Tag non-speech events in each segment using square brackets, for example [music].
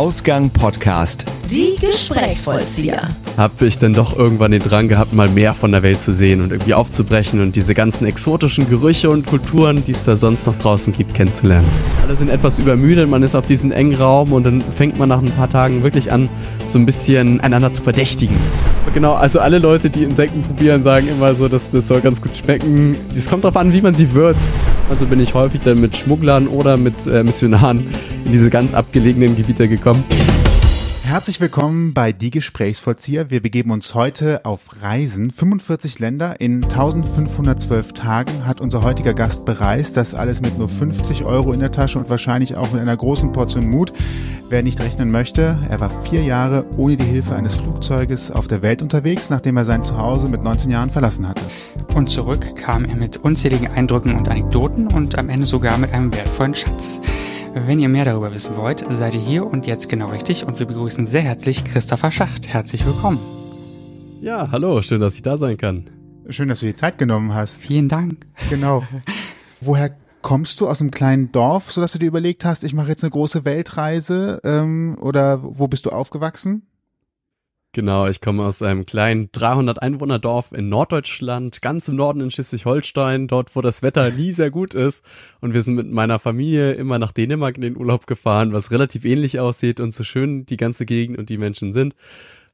Ausgang Podcast. Die Gesprächsvollzieher. Habe ich dann doch irgendwann den Drang gehabt, mal mehr von der Welt zu sehen und irgendwie aufzubrechen und diese ganzen exotischen Gerüche und Kulturen, die es da sonst noch draußen gibt, kennenzulernen. Alle sind etwas übermüdet, man ist auf diesem engen Raum und dann fängt man nach ein paar Tagen wirklich an, so ein bisschen einander zu verdächtigen. Genau, also alle Leute, die Insekten probieren, sagen immer so, dass das soll ganz gut schmecken. Es kommt darauf an, wie man sie würzt. Also bin ich häufig dann mit Schmugglern oder mit äh, Missionaren in diese ganz abgelegenen Gebiete gekommen. Herzlich willkommen bei Die Gesprächsvollzieher. Wir begeben uns heute auf Reisen. 45 Länder in 1512 Tagen hat unser heutiger Gast bereist. Das alles mit nur 50 Euro in der Tasche und wahrscheinlich auch mit einer großen Portion Mut. Wer nicht rechnen möchte, er war vier Jahre ohne die Hilfe eines Flugzeuges auf der Welt unterwegs, nachdem er sein Zuhause mit 19 Jahren verlassen hatte. Und zurück kam er mit unzähligen Eindrücken und Anekdoten und am Ende sogar mit einem wertvollen Schatz. Wenn ihr mehr darüber wissen wollt, seid ihr hier und jetzt genau richtig und wir begrüßen sehr herzlich Christopher Schacht. Herzlich willkommen. Ja, hallo, schön, dass ich da sein kann. Schön, dass du dir Zeit genommen hast. Vielen Dank. Genau. [laughs] Woher kommst du aus einem kleinen Dorf, sodass du dir überlegt hast, ich mache jetzt eine große Weltreise? Ähm, oder wo bist du aufgewachsen? Genau, ich komme aus einem kleinen 300 Einwohner Dorf in Norddeutschland, ganz im Norden in Schleswig-Holstein, dort wo das Wetter nie sehr gut ist. Und wir sind mit meiner Familie immer nach Dänemark in den Urlaub gefahren, was relativ ähnlich aussieht und so schön die ganze Gegend und die Menschen sind.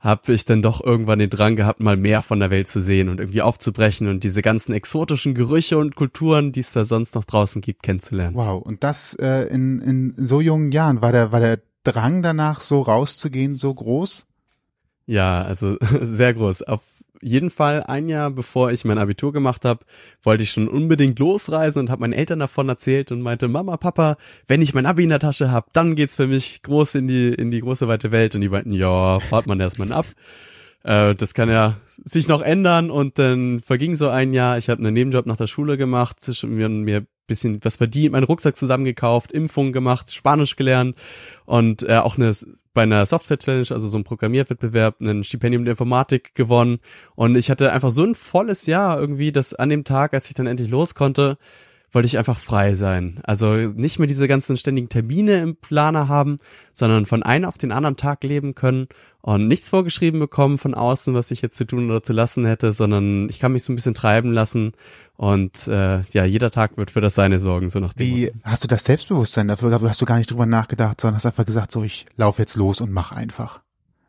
Habe ich dann doch irgendwann den Drang gehabt, mal mehr von der Welt zu sehen und irgendwie aufzubrechen und diese ganzen exotischen Gerüche und Kulturen, die es da sonst noch draußen gibt, kennenzulernen. Wow, und das äh, in, in so jungen Jahren, war der, war der Drang danach, so rauszugehen, so groß? Ja, also [laughs] sehr groß. Auf jeden Fall ein Jahr bevor ich mein Abitur gemacht habe, wollte ich schon unbedingt losreisen und habe meinen Eltern davon erzählt und meinte, Mama, Papa, wenn ich mein Abi in der Tasche habe, dann geht's für mich groß in die in die große weite Welt und die meinten, ja, fahrt man erstmal ab. Äh, das kann ja sich noch ändern und dann verging so ein Jahr. Ich habe einen Nebenjob nach der Schule gemacht, mir, mir bisschen was verdient, meinen Rucksack zusammengekauft, Impfung gemacht, Spanisch gelernt und äh, auch eine bei einer Software Challenge, also so ein Programmierwettbewerb, ein Stipendium der Informatik gewonnen und ich hatte einfach so ein volles Jahr irgendwie, dass an dem Tag, als ich dann endlich los konnte, wollte ich einfach frei sein. Also nicht mehr diese ganzen ständigen Termine im Planer haben, sondern von einem auf den anderen Tag leben können und nichts vorgeschrieben bekommen von außen, was ich jetzt zu tun oder zu lassen hätte, sondern ich kann mich so ein bisschen treiben lassen und äh, ja, jeder Tag wird für das seine sorgen, so nach dem Wie hast du das Selbstbewusstsein dafür gehabt? Hast du gar nicht drüber nachgedacht, sondern hast einfach gesagt, so ich lauf jetzt los und mach einfach.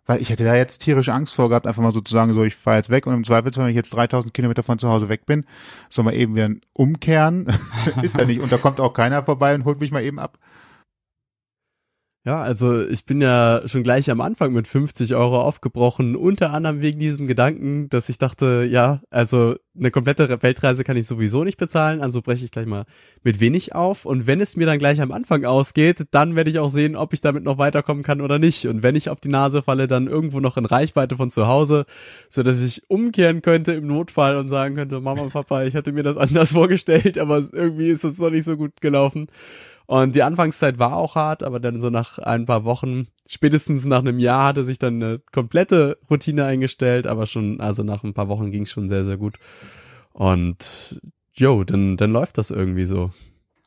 Weil ich hätte da jetzt tierische Angst vor gehabt, einfach mal sozusagen so, ich fahre jetzt weg und im Zweifelsfall, wenn ich jetzt 3000 Kilometer von zu Hause weg bin, soll mal eben wieder umkehren. [laughs] ist da nicht. Und da kommt auch keiner vorbei und holt mich mal eben ab. Ja, also ich bin ja schon gleich am Anfang mit 50 Euro aufgebrochen, unter anderem wegen diesem Gedanken, dass ich dachte, ja, also eine komplette Weltreise kann ich sowieso nicht bezahlen, also breche ich gleich mal mit wenig auf und wenn es mir dann gleich am Anfang ausgeht, dann werde ich auch sehen, ob ich damit noch weiterkommen kann oder nicht und wenn ich auf die Nase falle, dann irgendwo noch in Reichweite von zu Hause, so dass ich umkehren könnte im Notfall und sagen könnte, Mama, Papa, ich hatte mir das [laughs] anders vorgestellt, aber irgendwie ist es noch nicht so gut gelaufen. Und die Anfangszeit war auch hart, aber dann so nach ein paar Wochen, spätestens nach einem Jahr hatte sich dann eine komplette Routine eingestellt, aber schon, also nach ein paar Wochen ging es schon sehr, sehr gut. Und jo, dann, dann läuft das irgendwie so.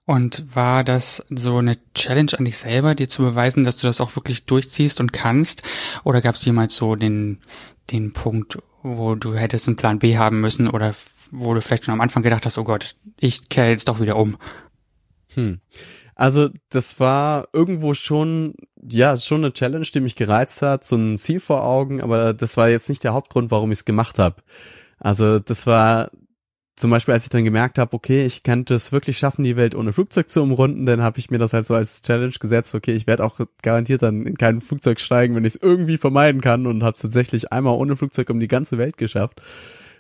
Und war das so eine Challenge an dich selber, dir zu beweisen, dass du das auch wirklich durchziehst und kannst? Oder gab es jemals so den, den Punkt, wo du hättest einen Plan B haben müssen oder wo du vielleicht schon am Anfang gedacht hast, oh Gott, ich kehre jetzt doch wieder um? Hm. Also das war irgendwo schon, ja, schon eine Challenge, die mich gereizt hat, so ein Ziel vor Augen, aber das war jetzt nicht der Hauptgrund, warum ich es gemacht habe. Also das war zum Beispiel, als ich dann gemerkt habe, okay, ich könnte es wirklich schaffen, die Welt ohne Flugzeug zu umrunden, dann habe ich mir das halt so als Challenge gesetzt, okay, ich werde auch garantiert dann in kein Flugzeug steigen, wenn ich es irgendwie vermeiden kann und habe tatsächlich einmal ohne Flugzeug um die ganze Welt geschafft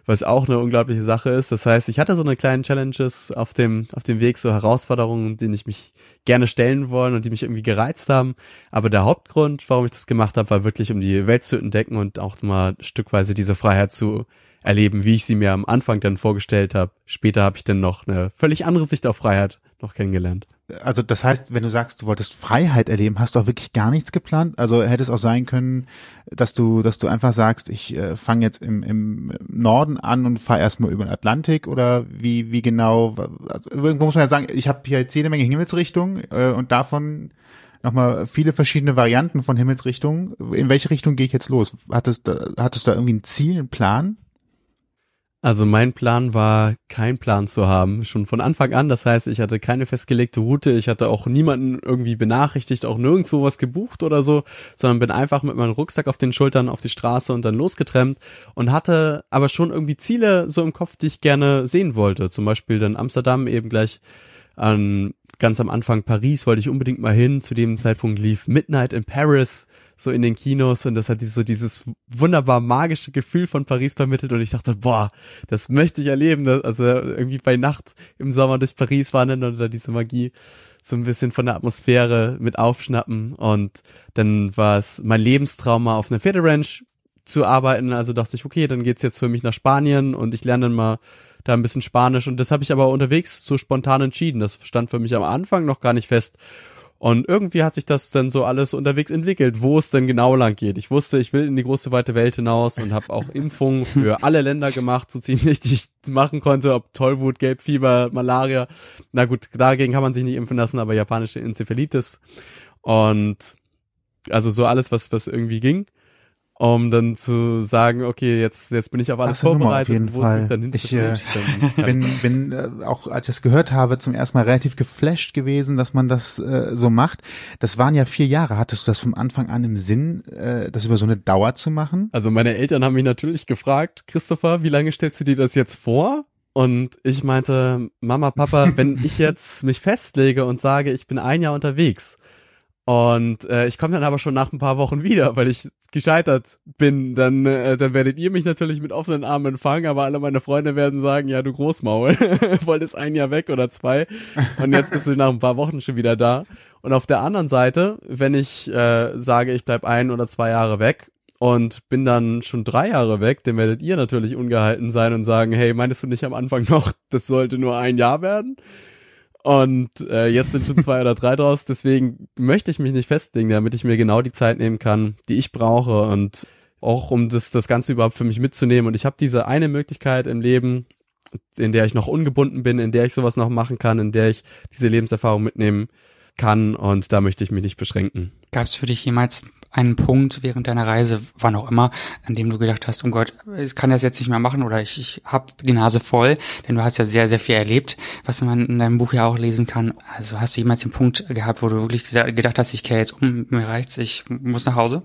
was auch eine unglaubliche Sache ist. Das heißt, ich hatte so eine kleinen Challenges auf dem, auf dem Weg, so Herausforderungen, denen ich mich gerne stellen wollen und die mich irgendwie gereizt haben. Aber der Hauptgrund, warum ich das gemacht habe, war wirklich, um die Welt zu entdecken und auch mal stückweise diese Freiheit zu erleben, wie ich sie mir am Anfang dann vorgestellt habe. Später habe ich dann noch eine völlig andere Sicht auf Freiheit noch kennengelernt. Also das heißt, wenn du sagst, du wolltest Freiheit erleben, hast du auch wirklich gar nichts geplant? Also hätte es auch sein können, dass du, dass du einfach sagst, ich äh, fange jetzt im, im Norden an und fahre erstmal über den Atlantik oder wie, wie genau? Also, irgendwo muss man ja sagen, ich habe hier jetzt jede Menge Himmelsrichtungen äh, und davon nochmal viele verschiedene Varianten von Himmelsrichtungen. In welche Richtung gehe ich jetzt los? Hattest, hattest du da irgendwie ein Ziel, einen Plan? Also mein Plan war, keinen Plan zu haben, schon von Anfang an. Das heißt, ich hatte keine festgelegte Route, ich hatte auch niemanden irgendwie benachrichtigt, auch nirgendwo was gebucht oder so, sondern bin einfach mit meinem Rucksack auf den Schultern auf die Straße und dann losgetrennt und hatte aber schon irgendwie Ziele so im Kopf, die ich gerne sehen wollte. Zum Beispiel dann Amsterdam eben gleich an ganz am Anfang Paris wollte ich unbedingt mal hin. Zu dem Zeitpunkt lief Midnight in Paris so in den Kinos und das hat so dieses wunderbar magische Gefühl von Paris vermittelt und ich dachte, boah, das möchte ich erleben. Also irgendwie bei Nacht im Sommer durch Paris wandern und da diese Magie so ein bisschen von der Atmosphäre mit aufschnappen und dann war es mein Lebenstraum mal auf einer Pferderanch zu arbeiten. Also dachte ich, okay, dann geht's jetzt für mich nach Spanien und ich lerne dann mal da ein bisschen Spanisch und das habe ich aber unterwegs so spontan entschieden. Das stand für mich am Anfang noch gar nicht fest. Und irgendwie hat sich das dann so alles unterwegs entwickelt, wo es denn genau lang geht. Ich wusste, ich will in die große weite Welt hinaus und habe auch [laughs] Impfungen für alle Länder gemacht, so ziemlich, die ich machen konnte, ob Tollwut, Gelbfieber, Malaria. Na gut, dagegen kann man sich nicht impfen lassen, aber japanische Enzephalitis. Und also so alles, was, was irgendwie ging um dann zu sagen, okay, jetzt jetzt bin ich auf alles vorbereitet. Auf jeden Fall. ich äh, [laughs] bin, bin äh, auch, als ich es gehört habe, zum ersten Mal relativ geflasht gewesen, dass man das äh, so macht. Das waren ja vier Jahre. Hattest du das vom Anfang an im Sinn, äh, das über so eine Dauer zu machen? Also meine Eltern haben mich natürlich gefragt, Christopher, wie lange stellst du dir das jetzt vor? Und ich meinte, Mama, Papa, wenn ich [laughs] jetzt mich festlege und sage, ich bin ein Jahr unterwegs, und äh, ich komme dann aber schon nach ein paar Wochen wieder, weil ich gescheitert bin. Dann, äh, dann werdet ihr mich natürlich mit offenen Armen empfangen, aber alle meine Freunde werden sagen, ja, du Großmaul, [laughs] wolltest ein Jahr weg oder zwei und jetzt bist du nach ein paar Wochen schon wieder da. Und auf der anderen Seite, wenn ich äh, sage, ich bleib ein oder zwei Jahre weg und bin dann schon drei Jahre weg, dann werdet ihr natürlich ungehalten sein und sagen, hey, meinst du nicht am Anfang noch, das sollte nur ein Jahr werden? Und äh, jetzt sind schon zwei oder drei draus. Deswegen möchte ich mich nicht festlegen, damit ich mir genau die Zeit nehmen kann, die ich brauche. Und auch um das, das Ganze überhaupt für mich mitzunehmen. Und ich habe diese eine Möglichkeit im Leben, in der ich noch ungebunden bin, in der ich sowas noch machen kann, in der ich diese Lebenserfahrung mitnehmen kann. Und da möchte ich mich nicht beschränken. Gab es für dich jemals einen Punkt während deiner Reise, wann auch immer, an dem du gedacht hast, oh Gott, ich kann das jetzt nicht mehr machen oder ich, ich habe die Nase voll, denn du hast ja sehr, sehr viel erlebt, was man in deinem Buch ja auch lesen kann. Also hast du jemals den Punkt gehabt, wo du wirklich gedacht hast, ich kehre jetzt um, mir reicht's, ich muss nach Hause?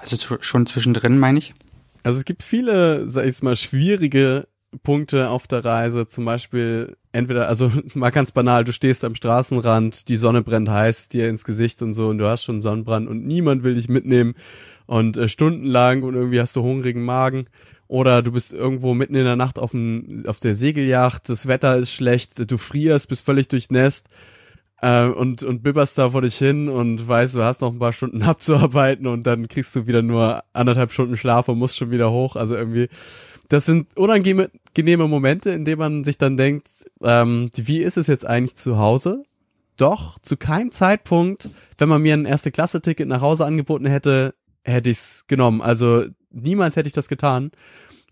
Also schon zwischendrin, meine ich? Also es gibt viele, sag ich mal, schwierige Punkte auf der Reise, zum Beispiel entweder, also [laughs] mal ganz banal, du stehst am Straßenrand, die Sonne brennt heiß dir ins Gesicht und so und du hast schon Sonnenbrand und niemand will dich mitnehmen und äh, stundenlang und irgendwie hast du hungrigen Magen oder du bist irgendwo mitten in der Nacht auf, dem, auf der Segelyacht, das Wetter ist schlecht, du frierst, bist völlig durchnässt äh, und, und bibberst da vor dich hin und weißt, du hast noch ein paar Stunden [laughs] abzuarbeiten und dann kriegst du wieder nur anderthalb Stunden Schlaf und musst schon wieder hoch, also irgendwie das sind unangenehme Momente, in denen man sich dann denkt, ähm, wie ist es jetzt eigentlich zu Hause? Doch, zu keinem Zeitpunkt, wenn man mir ein Erste-Klasse-Ticket nach Hause angeboten hätte, hätte ich's genommen. Also niemals hätte ich das getan,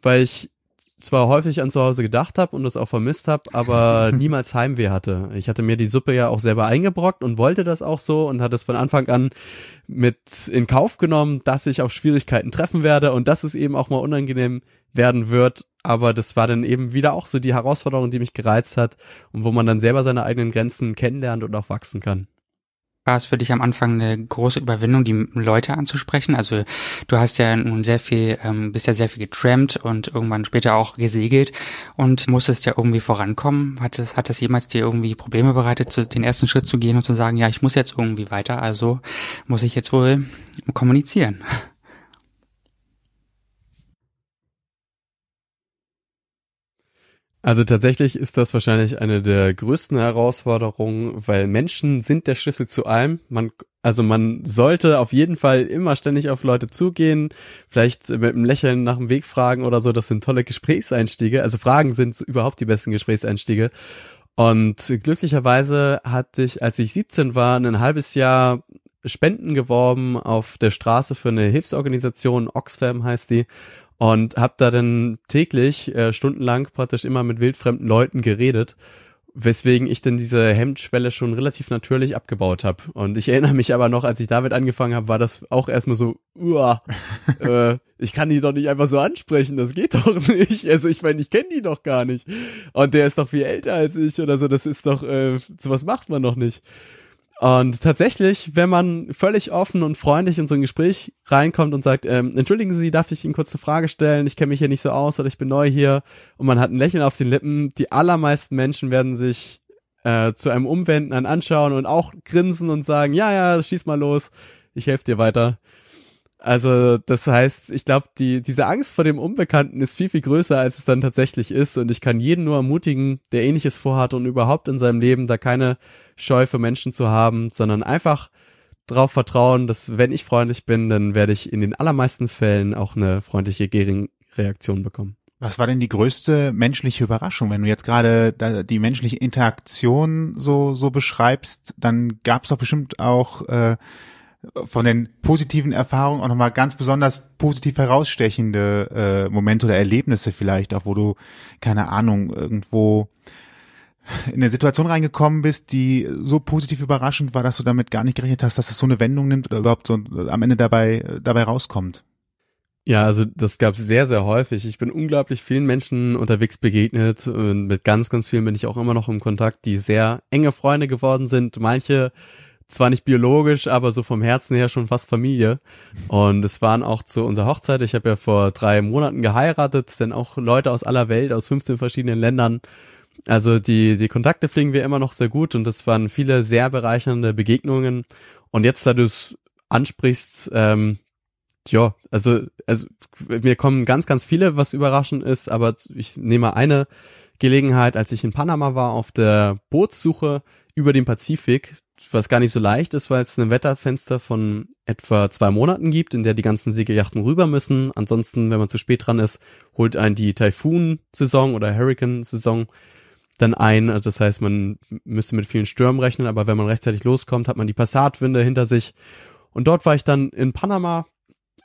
weil ich zwar häufig an zu Hause gedacht habe und das auch vermisst habe, aber [laughs] niemals Heimweh hatte. Ich hatte mir die Suppe ja auch selber eingebrockt und wollte das auch so und hatte es von Anfang an mit in Kauf genommen, dass ich auf Schwierigkeiten treffen werde und dass es eben auch mal unangenehm werden wird. Aber das war dann eben wieder auch so die Herausforderung, die mich gereizt hat und wo man dann selber seine eigenen Grenzen kennenlernt und auch wachsen kann. War es für dich am Anfang eine große Überwindung, die Leute anzusprechen? Also du hast ja nun sehr viel, ähm, bist ja sehr viel getrampt und irgendwann später auch gesegelt und musstest ja irgendwie vorankommen. Hat das, hat das jemals dir irgendwie Probleme bereitet, den ersten Schritt zu gehen und zu sagen, ja, ich muss jetzt irgendwie weiter, also muss ich jetzt wohl kommunizieren? Also tatsächlich ist das wahrscheinlich eine der größten Herausforderungen, weil Menschen sind der Schlüssel zu allem. Man, also man sollte auf jeden Fall immer ständig auf Leute zugehen, vielleicht mit einem Lächeln nach dem Weg fragen oder so. Das sind tolle Gesprächseinstiege. Also Fragen sind überhaupt die besten Gesprächseinstiege. Und glücklicherweise hatte ich, als ich 17 war, ein halbes Jahr Spenden geworben auf der Straße für eine Hilfsorganisation, Oxfam heißt die und habe da dann täglich äh, stundenlang praktisch immer mit wildfremden Leuten geredet, weswegen ich dann diese Hemmschwelle schon relativ natürlich abgebaut habe. Und ich erinnere mich aber noch, als ich damit angefangen habe, war das auch erstmal so, uah, [laughs] äh, ich kann die doch nicht einfach so ansprechen, das geht doch nicht. [laughs] Also ich meine, ich kenne die doch gar nicht. Und der ist doch viel älter als ich oder so, das ist doch, äh, sowas macht man doch nicht. Und tatsächlich, wenn man völlig offen und freundlich in so ein Gespräch reinkommt und sagt, ähm, entschuldigen Sie, darf ich Ihnen kurz eine Frage stellen? Ich kenne mich hier nicht so aus oder ich bin neu hier und man hat ein Lächeln auf den Lippen, die allermeisten Menschen werden sich äh, zu einem umwenden, einen anschauen und auch grinsen und sagen, ja, ja, schieß mal los, ich helfe dir weiter. Also das heißt, ich glaube, die diese Angst vor dem Unbekannten ist viel viel größer, als es dann tatsächlich ist. Und ich kann jeden nur ermutigen, der Ähnliches vorhat und überhaupt in seinem Leben da keine Scheu für Menschen zu haben, sondern einfach darauf vertrauen, dass wenn ich freundlich bin, dann werde ich in den allermeisten Fällen auch eine freundliche Gegenreaktion bekommen. Was war denn die größte menschliche Überraschung? Wenn du jetzt gerade die menschliche Interaktion so so beschreibst, dann gab es doch bestimmt auch äh, von den positiven Erfahrungen auch nochmal ganz besonders positiv herausstechende äh, Momente oder Erlebnisse vielleicht, auch wo du, keine Ahnung, irgendwo in eine Situation reingekommen bist, die so positiv überraschend war, dass du damit gar nicht gerechnet hast, dass es so eine Wendung nimmt oder überhaupt so am Ende dabei, dabei rauskommt. Ja, also das gab es sehr, sehr häufig. Ich bin unglaublich vielen Menschen unterwegs begegnet und mit ganz, ganz vielen bin ich auch immer noch im Kontakt, die sehr enge Freunde geworden sind. Manche zwar nicht biologisch, aber so vom Herzen her schon fast Familie. Und es waren auch zu unserer Hochzeit, ich habe ja vor drei Monaten geheiratet, denn auch Leute aus aller Welt, aus 15 verschiedenen Ländern. Also die, die Kontakte pflegen wir immer noch sehr gut und das waren viele sehr bereichernde Begegnungen. Und jetzt, da du es ansprichst, ähm, ja, also, also mir kommen ganz, ganz viele, was überraschend ist, aber ich nehme eine Gelegenheit, als ich in Panama war auf der Bootssuche über den Pazifik, was gar nicht so leicht ist, weil es ein Wetterfenster von etwa zwei Monaten gibt, in der die ganzen Segelyachten rüber müssen. Ansonsten, wenn man zu spät dran ist, holt ein die Taifun-Saison oder Hurricane-Saison dann ein. Also das heißt, man müsste mit vielen Stürmen rechnen, aber wenn man rechtzeitig loskommt, hat man die Passatwinde hinter sich. Und dort war ich dann in Panama,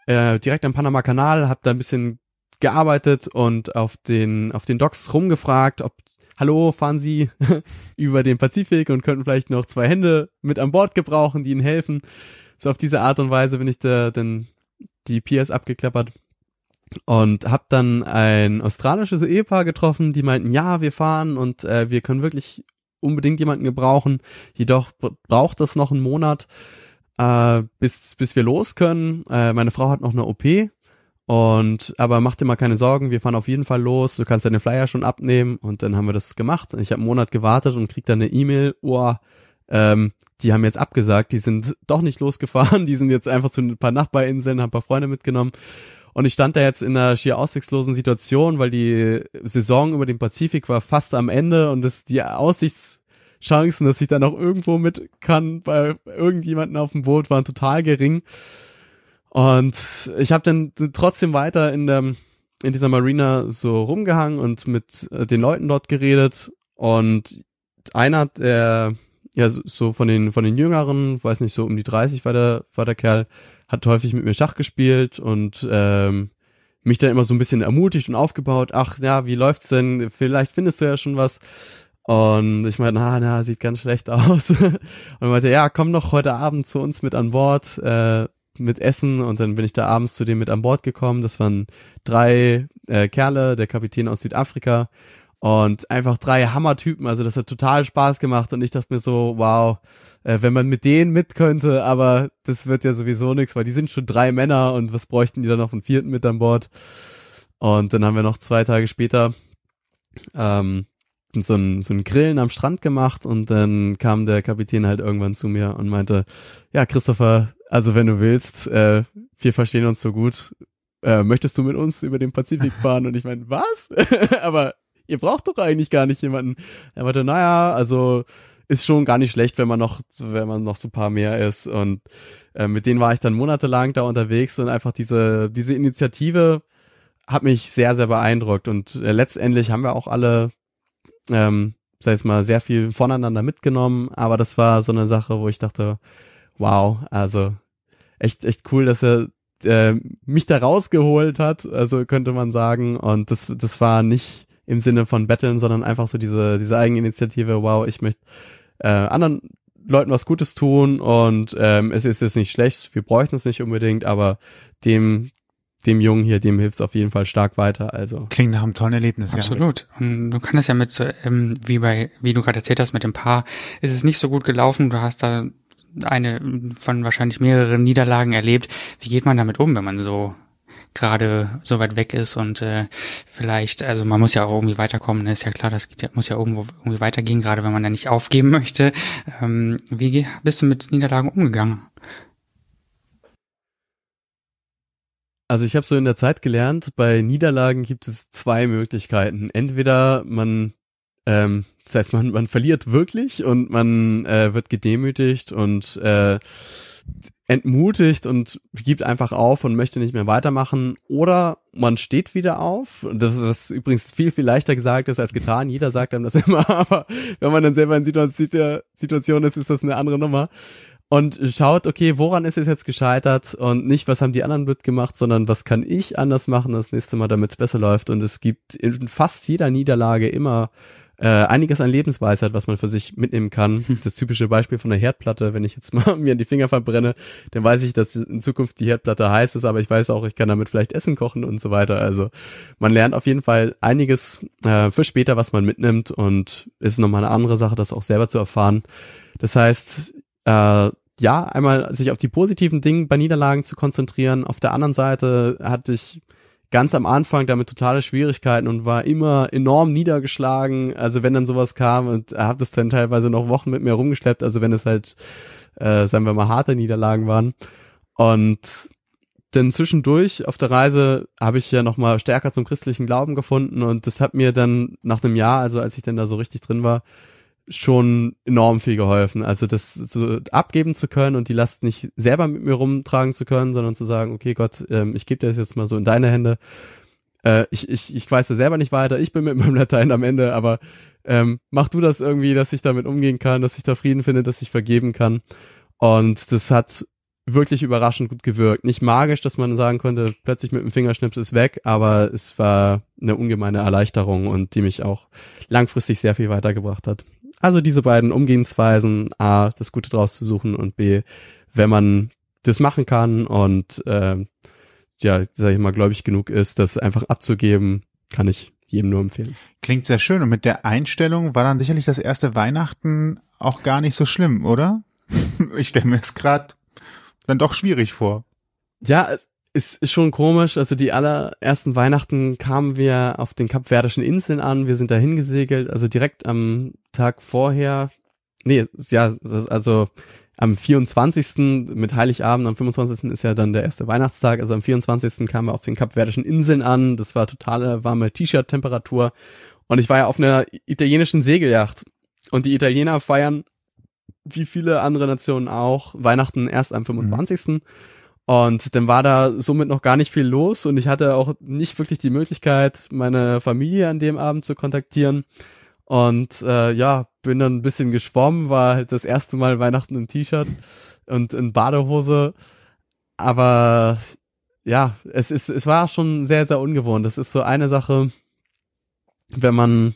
äh, direkt am Panama-Kanal, habe da ein bisschen gearbeitet und auf den auf den Docks rumgefragt, ob hallo, fahren Sie [laughs] über den Pazifik und könnten vielleicht noch zwei Hände mit an Bord gebrauchen, die Ihnen helfen. So auf diese Art und Weise bin ich da dann die Piers abgeklappert und hab dann ein australisches Ehepaar getroffen, die meinten, ja, wir fahren und äh, wir können wirklich unbedingt jemanden gebrauchen. Jedoch braucht das noch einen Monat, äh, bis bis wir los können. Äh, meine Frau hat noch eine OP und aber mach dir mal keine Sorgen, wir fahren auf jeden Fall los. Du kannst deine Flyer schon abnehmen und dann haben wir das gemacht. Ich habe einen Monat gewartet und krieg dann eine E-Mail, oh, ähm, die haben jetzt abgesagt, die sind doch nicht losgefahren, [laughs] die sind jetzt einfach zu ein paar Nachbarinseln, haben ein paar Freunde mitgenommen. Und ich stand da jetzt in einer schier ausweglosen Situation, weil die Saison über den Pazifik war fast am Ende und das die Aussichtschancen, dass ich da noch irgendwo mit kann bei irgendjemanden auf dem Boot waren total gering. Und ich habe dann trotzdem weiter in der in dieser Marina so rumgehangen und mit äh, den Leuten dort geredet und einer der ja so von den von den Jüngeren, weiß nicht so um die 30 war der war der Kerl, hat häufig mit mir Schach gespielt und ähm, mich dann immer so ein bisschen ermutigt und aufgebaut. Ach ja, wie läuft's denn? Vielleicht findest du ja schon was. Und ich meinte, na, na, sieht ganz schlecht [laughs] aus. und meinte, ja, komm doch heute Abend zu uns mit an Bord. Äh, mit Essen und dann bin ich da abends zu dem mit an Bord gekommen. Das waren drei äh, Kerle, der Kapitän aus Südafrika und einfach drei Hammertypen. Also das hat total Spaß gemacht und ich dachte mir so, wow, äh, wenn man mit denen mit könnte, aber das wird ja sowieso nichts, weil die sind schon drei Männer und was bräuchten die dann noch einen vierten mit an Bord? Und dann haben wir noch zwei Tage später ähm, so ein, so ein Grillen am Strand gemacht und dann kam der Kapitän halt irgendwann zu mir und meinte, ja, Christopher, also wenn du willst, äh, wir verstehen uns so gut, äh, möchtest du mit uns über den Pazifik [laughs] fahren? Und ich meine, was? [laughs] Aber ihr braucht doch eigentlich gar nicht jemanden. Er meinte, naja, also ist schon gar nicht schlecht, wenn man noch, wenn man noch so ein paar mehr ist. Und äh, mit denen war ich dann monatelang da unterwegs und einfach diese, diese Initiative hat mich sehr, sehr beeindruckt. Und äh, letztendlich haben wir auch alle ähm, sei es mal, sehr viel voneinander mitgenommen, aber das war so eine Sache, wo ich dachte, wow, also echt, echt cool, dass er äh, mich da rausgeholt hat, also könnte man sagen. Und das, das war nicht, im Sinne von Betteln, sondern einfach so diese, diese Eigeninitiative, wow, ich möchte äh, anderen Leuten was Gutes tun und ähm, es ist jetzt nicht schlecht, wir bräuchten es nicht unbedingt, aber dem dem Jungen hier, dem hilft es auf jeden Fall stark weiter. Also klingt nach einem tollen Erlebnis. Absolut. Ja. Und du kannst ja mit, ähm, wie bei, wie du gerade erzählt hast, mit dem Paar, ist es nicht so gut gelaufen. Du hast da eine von wahrscheinlich mehreren Niederlagen erlebt. Wie geht man damit um, wenn man so gerade so weit weg ist und äh, vielleicht, also man muss ja auch irgendwie weiterkommen, ne? ist ja klar, das geht muss ja irgendwo irgendwie weitergehen, gerade wenn man da nicht aufgeben [laughs] möchte. Ähm, wie bist du mit Niederlagen umgegangen? Also ich habe so in der Zeit gelernt, bei Niederlagen gibt es zwei Möglichkeiten. Entweder man, ähm, das heißt, man, man verliert wirklich und man äh, wird gedemütigt und äh, entmutigt und gibt einfach auf und möchte nicht mehr weitermachen oder man steht wieder auf. Das ist übrigens viel, viel leichter gesagt ist als getan. Jeder sagt einem das [laughs] immer, aber wenn man dann selber in Situation ist, ist das eine andere Nummer. Und schaut, okay, woran ist es jetzt gescheitert und nicht, was haben die anderen blöd gemacht, sondern was kann ich anders machen das nächste Mal, damit es besser läuft. Und es gibt in fast jeder Niederlage immer äh, einiges an Lebensweisheit, was man für sich mitnehmen kann. [laughs] Das typische Beispiel von der Herdplatte, wenn ich jetzt [laughs] mal mir die Finger verbrenne, dann weiß ich, dass in Zukunft die Herdplatte heiß ist, aber ich weiß auch, ich kann damit vielleicht Essen kochen und so weiter. Also man lernt auf jeden Fall einiges äh, für später, was man mitnimmt und ist nochmal eine andere Sache, das auch selber zu erfahren. Das heißt, äh, ja, einmal sich auf die positiven Dinge bei Niederlagen zu konzentrieren. Auf der anderen Seite hatte ich ganz am Anfang damit totale Schwierigkeiten und war immer enorm niedergeschlagen. Also wenn dann sowas kam und er hat es dann teilweise noch Wochen mit mir rumgeschleppt, also wenn es halt, äh, sagen wir mal, harte Niederlagen waren. Und denn zwischendurch auf der Reise habe ich ja nochmal stärker zum christlichen Glauben gefunden und das hat mir dann nach einem Jahr, also als ich dann da so richtig drin war, schon enorm viel geholfen. Also das so abgeben zu können und die Last nicht selber mit mir rumtragen zu können, sondern zu sagen, okay Gott, ähm, ich gebe dir das jetzt mal so in deine Hände. Äh, ich, ich, ich weiß ja selber nicht weiter, ich bin mit meinem Latein am Ende, aber ähm, mach du das irgendwie, dass ich damit umgehen kann, dass ich da Frieden finde, dass ich vergeben kann. Und das hat wirklich überraschend gut gewirkt. Nicht magisch, dass man sagen konnte, plötzlich mit dem Fingerschnips ist weg, aber es war eine ungemeine Erleichterung und die mich auch langfristig sehr viel weitergebracht hat. Also diese beiden Umgehensweisen, A, das Gute draus zu suchen und B, wenn man das machen kann und äh, ja, sag ich mal, gläubig genug ist, das einfach abzugeben, kann ich jedem nur empfehlen. Klingt sehr schön und mit der Einstellung war dann sicherlich das erste Weihnachten auch gar nicht so schlimm, oder? [laughs] ich stelle mir es gerade dann doch schwierig vor. Ja, ist, ist schon komisch. Also die allerersten Weihnachten kamen wir auf den Kapverdischen Inseln an. Wir sind da hingesegelt, also direkt am Tag vorher. Nee, ja, also am 24. mit Heiligabend, am 25. ist ja dann der erste Weihnachtstag. Also am 24. kamen wir auf den Kapverdischen Inseln an. Das war totale warme T-Shirt-Temperatur. Und ich war ja auf einer italienischen Segelyacht. Und die Italiener feiern, wie viele andere Nationen auch, Weihnachten erst am 25. Mhm. Und dann war da somit noch gar nicht viel los und ich hatte auch nicht wirklich die Möglichkeit, meine Familie an dem Abend zu kontaktieren. Und äh, ja, bin dann ein bisschen geschwommen, war halt das erste Mal Weihnachten im T-Shirt und in Badehose. Aber ja, es ist, es war schon sehr, sehr ungewohnt. Das ist so eine Sache, wenn man,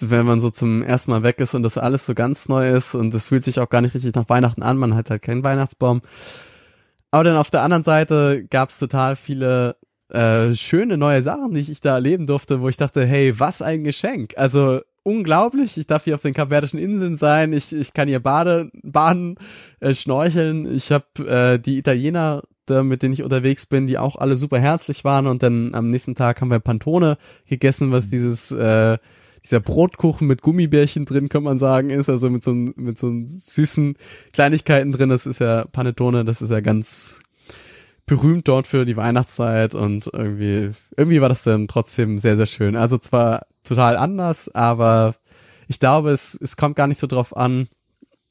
wenn man so zum ersten Mal weg ist und das alles so ganz neu ist und es fühlt sich auch gar nicht richtig nach Weihnachten an, man hat halt keinen Weihnachtsbaum aber dann auf der anderen Seite gab es total viele äh, schöne neue Sachen, die ich da erleben durfte, wo ich dachte, hey, was ein Geschenk. Also unglaublich. Ich darf hier auf den Kapverdischen Inseln sein. Ich, ich kann hier bade, baden, äh, schnorcheln. Ich habe äh, die Italiener, da, mit denen ich unterwegs bin, die auch alle super herzlich waren. Und dann am nächsten Tag haben wir Pantone gegessen, was dieses äh, dieser Brotkuchen mit Gummibärchen drin, kann man sagen, ist, also mit so, mit so süßen Kleinigkeiten drin. Das ist ja Panettone, das ist ja ganz berühmt dort für die Weihnachtszeit und irgendwie, irgendwie war das dann trotzdem sehr, sehr schön. Also zwar total anders, aber ich glaube, es, es kommt gar nicht so drauf an,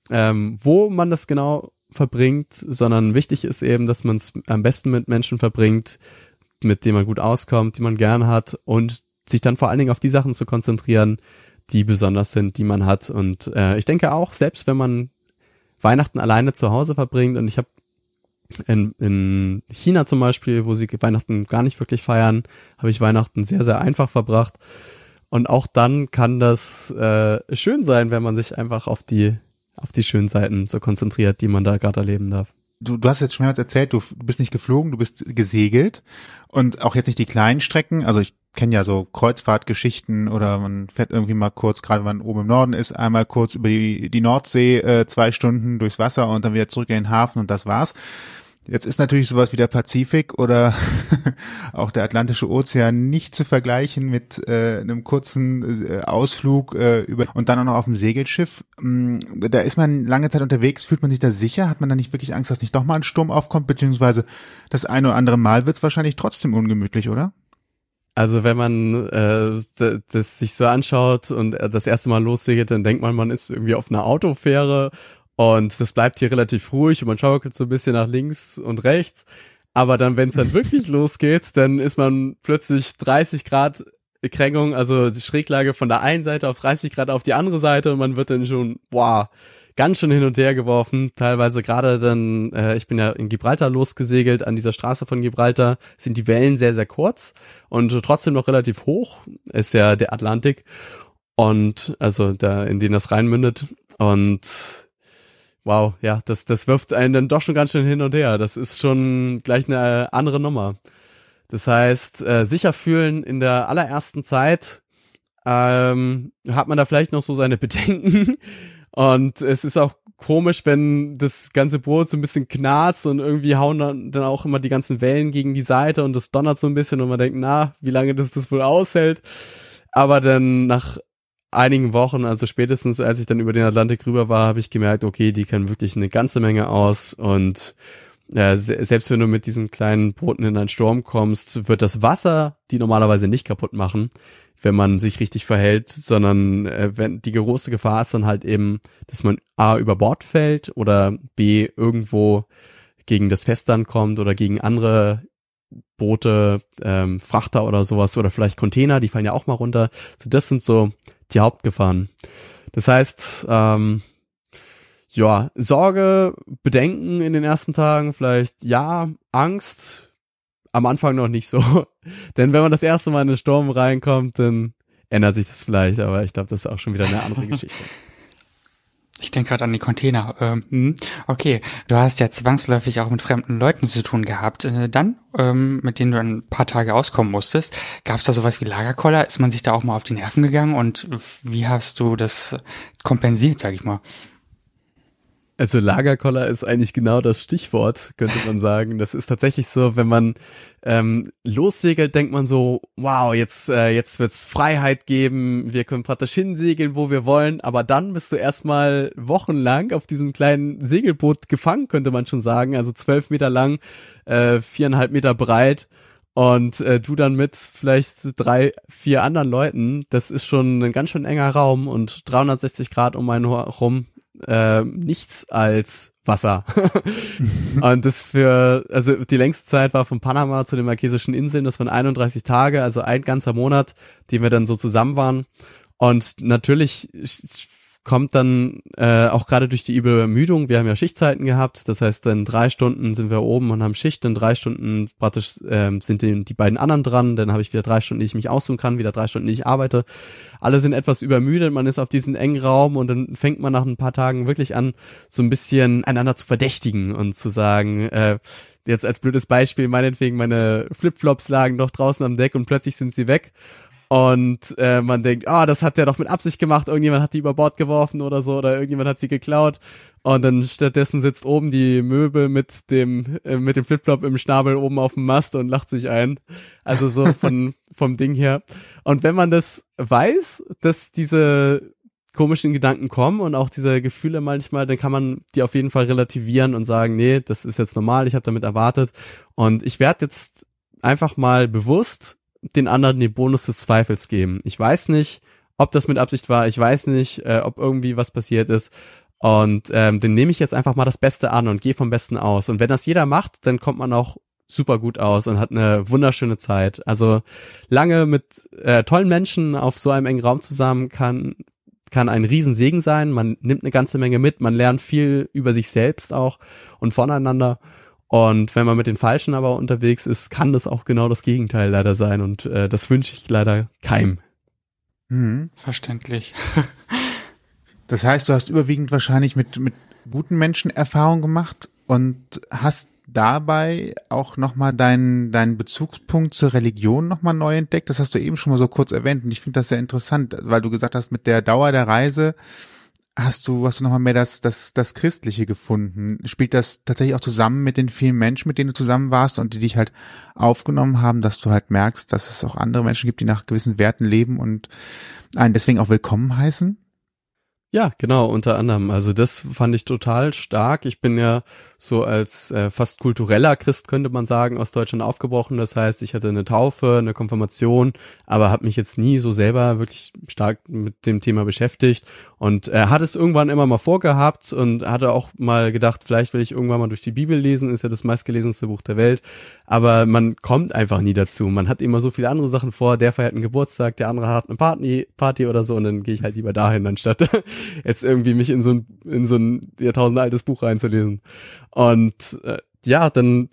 ähm, wo man das genau verbringt, sondern wichtig ist eben, dass man es am besten mit Menschen verbringt, mit denen man gut auskommt, die man gern hat und sich dann vor allen Dingen auf die Sachen zu konzentrieren, die besonders sind, die man hat. Und äh, ich denke auch, selbst wenn man Weihnachten alleine zu Hause verbringt und ich habe in, in China zum Beispiel, wo sie Weihnachten gar nicht wirklich feiern, habe ich Weihnachten sehr, sehr einfach verbracht. Und auch dann kann das äh, schön sein, wenn man sich einfach auf die auf die schönen Seiten so konzentriert, die man da gerade erleben darf. Du, du hast jetzt schon mehrmals erzählt, du bist nicht geflogen, du bist gesegelt und auch jetzt nicht die kleinen Strecken. Also ich kenne ja so Kreuzfahrtgeschichten oder man fährt irgendwie mal kurz, gerade wenn man oben im Norden ist, einmal kurz über die, die Nordsee äh, zwei Stunden durchs Wasser und dann wieder zurück in den Hafen und das war's. Jetzt ist natürlich sowas wie der Pazifik oder [laughs] auch der Atlantische Ozean nicht zu vergleichen mit äh, einem kurzen äh, Ausflug äh, über und dann auch noch auf dem Segelschiff. Ähm, da ist man lange Zeit unterwegs, fühlt man sich da sicher? Hat man da nicht wirklich Angst, dass nicht doch mal ein Sturm aufkommt? Beziehungsweise das eine oder andere Mal wird es wahrscheinlich trotzdem ungemütlich, oder? Also wenn man äh, das sich so anschaut und das erste Mal lossegelt, dann denkt man, man ist irgendwie auf einer Autofähre und das bleibt hier relativ ruhig und man schaukelt so ein bisschen nach links und rechts. Aber dann, wenn es dann wirklich [laughs] losgeht, dann ist man plötzlich 30 Grad Krängung, also die Schräglage von der einen Seite auf 30 Grad auf die andere Seite und man wird dann schon, boah, ganz schön hin und her geworfen. Teilweise gerade dann, äh, ich bin ja in Gibraltar losgesegelt, an dieser Straße von Gibraltar sind die Wellen sehr, sehr kurz und trotzdem noch relativ hoch. Ist ja der Atlantik und also da, in den das reinmündet. Und wow, ja, das, das wirft einen dann doch schon ganz schön hin und her. Das ist schon gleich eine andere Nummer. Das heißt, äh, sicher fühlen in der allerersten Zeit ähm, hat man da vielleicht noch so seine [laughs] Bedenken. Und es ist auch komisch, wenn das ganze Boot so ein bisschen knarzt und irgendwie hauen dann, dann auch immer die ganzen Wellen gegen die Seite und das donnert so ein bisschen und man denkt, na, wie lange das das wohl aushält. Aber dann nach einigen Wochen, also spätestens als ich dann über den Atlantik rüber war, habe ich gemerkt, okay, die können wirklich eine ganze Menge aus und ja, selbst wenn du mit diesen kleinen Booten in einen Sturm kommst, wird das Wasser die normalerweise nicht kaputt machen, wenn man sich richtig verhält, sondern äh, wenn die große Gefahr ist dann halt eben, dass man A über Bord fällt oder B irgendwo gegen das Festland kommt oder gegen andere Boote, ähm, Frachter oder sowas oder vielleicht Container, die fallen ja auch mal runter. So, das sind so die Hauptgefahren. Das heißt, ähm, ja, Sorge, Bedenken in den ersten Tagen, vielleicht ja, Angst, am Anfang noch nicht so. [laughs] Denn wenn man das erste Mal in den Sturm reinkommt, dann ändert sich das vielleicht, aber ich glaube, das ist auch schon wieder eine andere [laughs] Geschichte. Ich denke gerade an die Container. Ähm, hm. okay, du hast ja zwangsläufig auch mit fremden Leuten zu tun gehabt. Äh, dann, ähm, mit denen du ein paar Tage auskommen musstest, gab es da sowas wie Lagerkoller? Ist man sich da auch mal auf die Nerven gegangen? Und wie hast du das kompensiert, sag ich mal? Also Lagerkoller ist eigentlich genau das Stichwort, könnte man sagen. Das ist tatsächlich so, wenn man ähm, lossegelt, denkt man so, wow, jetzt äh, jetzt wird's Freiheit geben, wir können praktisch hinsegeln, wo wir wollen. Aber dann bist du erstmal wochenlang auf diesem kleinen Segelboot gefangen, könnte man schon sagen. Also zwölf Meter lang, äh, viereinhalb Meter breit und äh, du dann mit vielleicht drei, vier anderen Leuten, das ist schon ein ganz schön enger Raum und 360 Grad um einen herum äh, nichts als Wasser. [laughs] und das für, also die längste Zeit war von Panama zu den Marquesischen Inseln, das waren 31 Tage, also ein ganzer Monat, die wir dann so zusammen waren. Und natürlich kommt dann äh, auch gerade durch die Übermüdung, wir haben ja Schichtzeiten gehabt, das heißt, dann drei Stunden sind wir oben und haben Schicht, dann drei Stunden praktisch ähm, sind die, die beiden anderen dran, dann habe ich wieder drei Stunden, die ich mich ausruhen kann, wieder drei Stunden, die ich arbeite. Alle sind etwas übermüdet, man ist auf diesen engen Raum und dann fängt man nach ein paar Tagen wirklich an, so ein bisschen einander zu verdächtigen und zu sagen, äh, jetzt als blödes Beispiel, meinetwegen meine Flipflops lagen doch draußen am Deck und plötzlich sind sie weg und äh, man denkt, ah, oh, das hat der doch mit Absicht gemacht, irgendjemand hat die über Bord geworfen oder so, oder irgendjemand hat sie geklaut. Und dann stattdessen sitzt oben die Möbel mit dem, äh, mit dem Flipflop im Schnabel oben auf dem Mast und lacht sich ein. Also so [laughs] von, vom Ding her. Und wenn man das weiß, dass diese komischen Gedanken kommen und auch diese Gefühle manchmal, dann kann man die auf jeden Fall relativieren und sagen, nee, das ist jetzt normal, ich habe damit erwartet. Und ich werde jetzt einfach mal bewusst den anderen den Bonus des Zweifels geben. Ich weiß nicht, ob das mit Absicht war, ich weiß nicht, äh, ob irgendwie was passiert ist. Und ähm, dann nehme ich jetzt einfach mal das Beste an und gehe vom Besten aus. Und wenn das jeder macht, dann kommt man auch super gut aus und hat eine wunderschöne Zeit. Also lange mit äh, tollen Menschen auf so einem engen Raum zusammen kann kann ein Riesensegen sein. Man nimmt eine ganze Menge mit, man lernt viel über sich selbst auch und voneinander. Und wenn man mit den Falschen aber unterwegs ist, kann das auch genau das Gegenteil leider sein. Und äh, das wünsche ich leider keinem. Mhm. Verständlich. das heißt, du hast überwiegend wahrscheinlich mit, mit guten Menschen Erfahrung gemacht und hast dabei auch nochmal deinen, deinen Bezugspunkt zur Religion nochmal neu entdeckt. Das hast du eben schon mal so kurz erwähnt und ich finde das sehr interessant, weil du gesagt hast, mit der Dauer der Reise hast du, hast du nochmal mehr das, das, das Christliche gefunden? Spielt das tatsächlich auch zusammen mit den vielen Menschen, mit denen du zusammen warst und die dich halt aufgenommen haben, dass du halt merkst, dass es auch andere Menschen gibt, die nach gewissen Werten leben und einen deswegen auch willkommen heißen? Ja, genau, unter anderem. Also das fand ich total stark. Ich bin ja so als äh, fast kultureller Christ, könnte man sagen, aus Deutschland aufgebrochen. Das heißt, ich hatte eine Taufe, eine Konfirmation, aber habe mich jetzt nie so selber wirklich stark mit dem Thema beschäftigt. Und äh, hat es irgendwann immer mal vorgehabt und hatte auch mal gedacht, vielleicht will ich irgendwann mal durch die Bibel lesen, ist ja das meistgelesenste Buch der Welt. Aber man kommt einfach nie dazu. Man hat immer so viele andere Sachen vor. Der feiert einen Geburtstag, der andere hat eine Party, Party oder so und dann gehe ich halt lieber dahin, anstatt jetzt irgendwie mich in so ein, in so ein jahrtausendaltes Buch reinzulesen. Und äh, ja, dann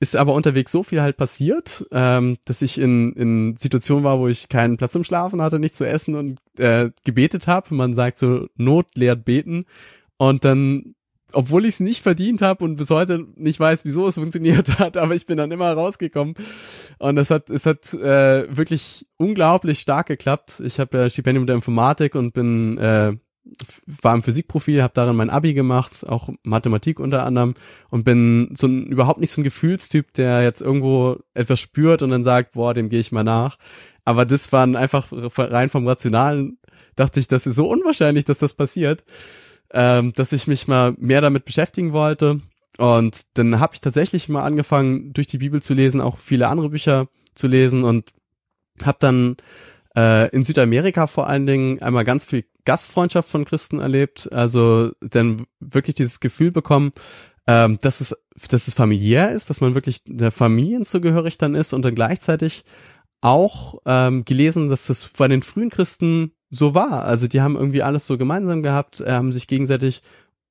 ist aber unterwegs so viel halt passiert, ähm, dass ich in, in Situationen war, wo ich keinen Platz zum Schlafen hatte, nichts zu essen und äh, gebetet habe. Man sagt so, Not lehrt beten. Und dann, obwohl ich es nicht verdient habe und bis heute nicht weiß, wieso es funktioniert hat, [laughs] aber ich bin dann immer rausgekommen. Und es hat, es hat äh, wirklich unglaublich stark geklappt. Ich habe ja Stipendium der Informatik und bin äh, war im Physikprofil, habe darin mein Abi gemacht, auch Mathematik unter anderem und bin so ein, überhaupt nicht so ein Gefühlstyp, der jetzt irgendwo etwas spürt und dann sagt, boah, dem gehe ich mal nach. Aber das waren einfach rein vom Rationalen, dachte ich, das ist so unwahrscheinlich, dass das passiert, ähm, dass ich mich mal mehr damit beschäftigen wollte. Und dann habe ich tatsächlich mal angefangen, durch die Bibel zu lesen, auch viele andere Bücher zu lesen und habe dann äh, in Südamerika vor allen Dingen einmal ganz viel Gastfreundschaft von Christen erlebt, also dann wirklich dieses Gefühl bekommen, ähm, dass es, dass es familiär ist, dass man wirklich der Familien zugehörig dann ist und dann gleichzeitig auch ähm, gelesen, dass das bei den frühen Christen so war. Also die haben irgendwie alles so gemeinsam gehabt, äh, haben sich gegenseitig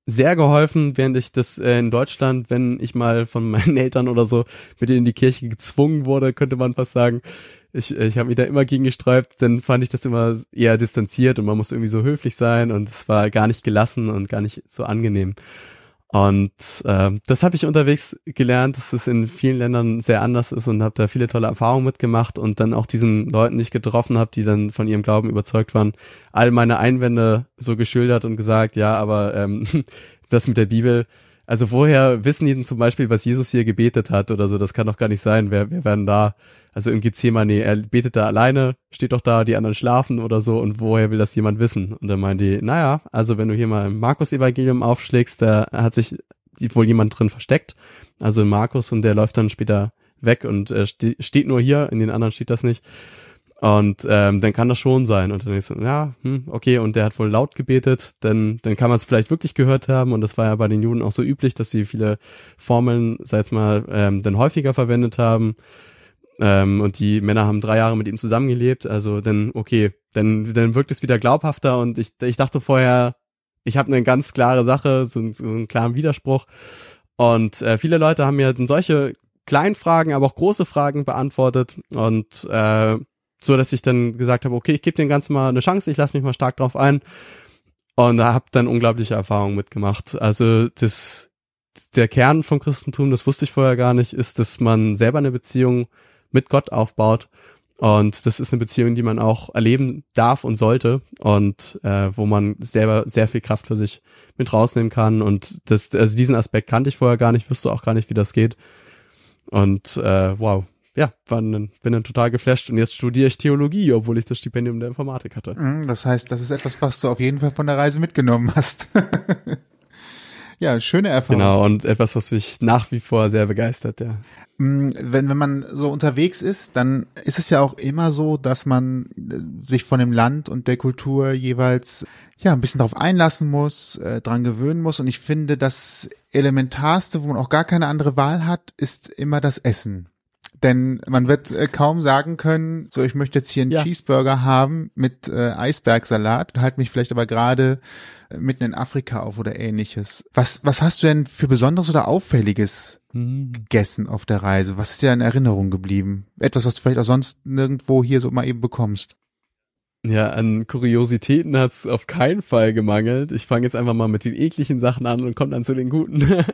sehr geholfen, während ich das äh, in Deutschland, wenn ich mal von meinen [laughs] Eltern oder so mit in die Kirche gezwungen wurde, könnte man fast sagen, ich, ich habe mich da immer gegen gesträubt, dann fand ich das immer eher distanziert und man muss irgendwie so höflich sein und es war gar nicht gelassen und gar nicht so angenehm. Und äh, das habe ich unterwegs gelernt, dass es in vielen Ländern sehr anders ist und habe da viele tolle Erfahrungen mitgemacht und dann auch diesen Leuten, die ich getroffen habe, die dann von ihrem Glauben überzeugt waren, all meine Einwände so geschildert und gesagt, ja, aber ähm, [laughs] das mit der Bibel, also woher wissen die denn zum Beispiel, was Jesus hier gebetet hat oder so? Das kann doch gar nicht sein. Wer, wer werden da, also im Gethsemane, er betet da alleine, steht doch da, die anderen schlafen oder so und woher will das jemand wissen? Und dann meinen die, naja, also wenn du hier mal im Markus-Evangelium aufschlägst, da hat sich wohl jemand drin versteckt, also in Markus und der läuft dann später weg und äh, ste steht nur hier, in den anderen steht das nicht. Und ähm, dann kann das schon sein. Und dann ist so, ja, hm, okay, und der hat wohl laut gebetet, dann, dann kann man es vielleicht wirklich gehört haben. Und das war ja bei den Juden auch so üblich, dass sie viele Formeln, sei es mal, ähm, dann häufiger verwendet haben. Ähm, und die Männer haben drei Jahre mit ihm zusammengelebt. Also dann, okay, dann, dann wirkt es wieder glaubhafter. Und ich, ich dachte vorher, ich habe eine ganz klare Sache, so, so einen klaren Widerspruch. Und äh, viele Leute haben mir dann solche kleinen Fragen, aber auch große Fragen beantwortet. Und äh, so dass ich dann gesagt habe, okay, ich gebe dem Ganzen mal eine Chance, ich lasse mich mal stark drauf ein. Und da habe dann unglaubliche Erfahrungen mitgemacht. Also das der Kern vom Christentum, das wusste ich vorher gar nicht, ist, dass man selber eine Beziehung mit Gott aufbaut. Und das ist eine Beziehung, die man auch erleben darf und sollte und äh, wo man selber sehr viel Kraft für sich mit rausnehmen kann. Und das also diesen Aspekt kannte ich vorher gar nicht, wusste auch gar nicht, wie das geht. Und äh, wow, ja, dann, bin dann total geflasht und jetzt studiere ich Theologie, obwohl ich das Stipendium der Informatik hatte. Mhm, das heißt, das ist etwas, was du auf jeden Fall von der Reise mitgenommen hast. [laughs] ja, schöne Erfahrung. Genau, und etwas, was mich nach wie vor sehr begeistert, ja. Mm, wenn, wenn man so unterwegs ist, dann ist es ja auch immer so, dass man äh, sich von dem Land und der Kultur jeweils ja ein bisschen darauf einlassen muss, äh, dran gewöhnen muss. Und ich finde, das Elementarste, wo man auch gar keine andere Wahl hat, ist immer das Essen. Denn man wird äh, kaum sagen können, so ich möchte jetzt hier einen ja. Cheeseburger haben mit äh, Eisbergsalat und halte mich vielleicht aber gerade äh, mitten in Afrika auf oder ähnliches. Was, was hast du denn für Besonderes oder Auffälliges hm. gegessen auf der Reise? Was ist dir in Erinnerung geblieben? Etwas, was du vielleicht auch sonst nirgendwo hier so mal eben bekommst? Ja, an Kuriositäten hat's auf keinen Fall gemangelt. Ich fange jetzt einfach mal mit den ekligen Sachen an und komme dann zu den guten. [laughs]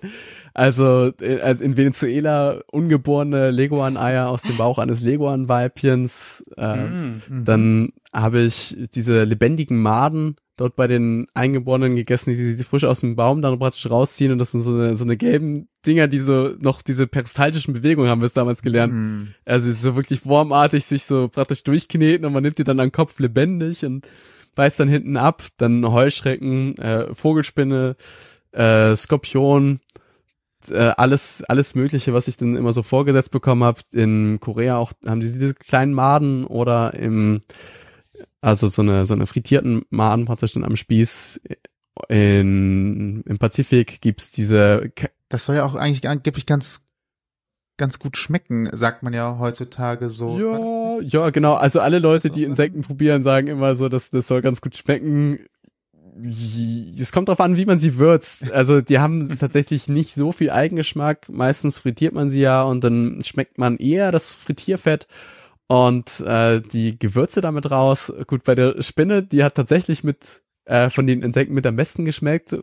also äh, in Venezuela ungeborene Leguan-Eier aus dem Bauch eines Leguan-Weibchens. Äh, mm, mm. Dann habe ich diese lebendigen Maden dort bei den Eingeborenen gegessen, die sie frisch aus dem Baum dann praktisch rausziehen und das sind so eine, so eine gelben Dinger, die so noch diese peristaltischen Bewegungen haben wir es damals gelernt. Mhm. Also so wirklich wurmartig sich so praktisch durchkneten und man nimmt die dann am Kopf lebendig und beißt dann hinten ab. Dann Heuschrecken, äh, Vogelspinne, äh, Skorpion, äh, alles alles mögliche, was ich dann immer so vorgesetzt bekommen habe. In Korea auch haben die diese kleinen Maden oder im also so eine, so eine frittierten Maden praktisch dann am Spieß. In, Im Pazifik gibt's diese. Das soll ja auch eigentlich angeblich ganz, ganz gut schmecken, sagt man ja heutzutage so. Ja, ja, genau. Also alle Leute, die Insekten probieren, sagen immer so, dass das soll ganz gut schmecken. Es kommt drauf an, wie man sie würzt. Also die haben [laughs] tatsächlich nicht so viel Eigengeschmack. Meistens frittiert man sie ja und dann schmeckt man eher das Frittierfett und äh, die Gewürze damit raus. Gut, bei der Spinne, die hat tatsächlich mit äh, von den Insekten mit am besten geschmeckt.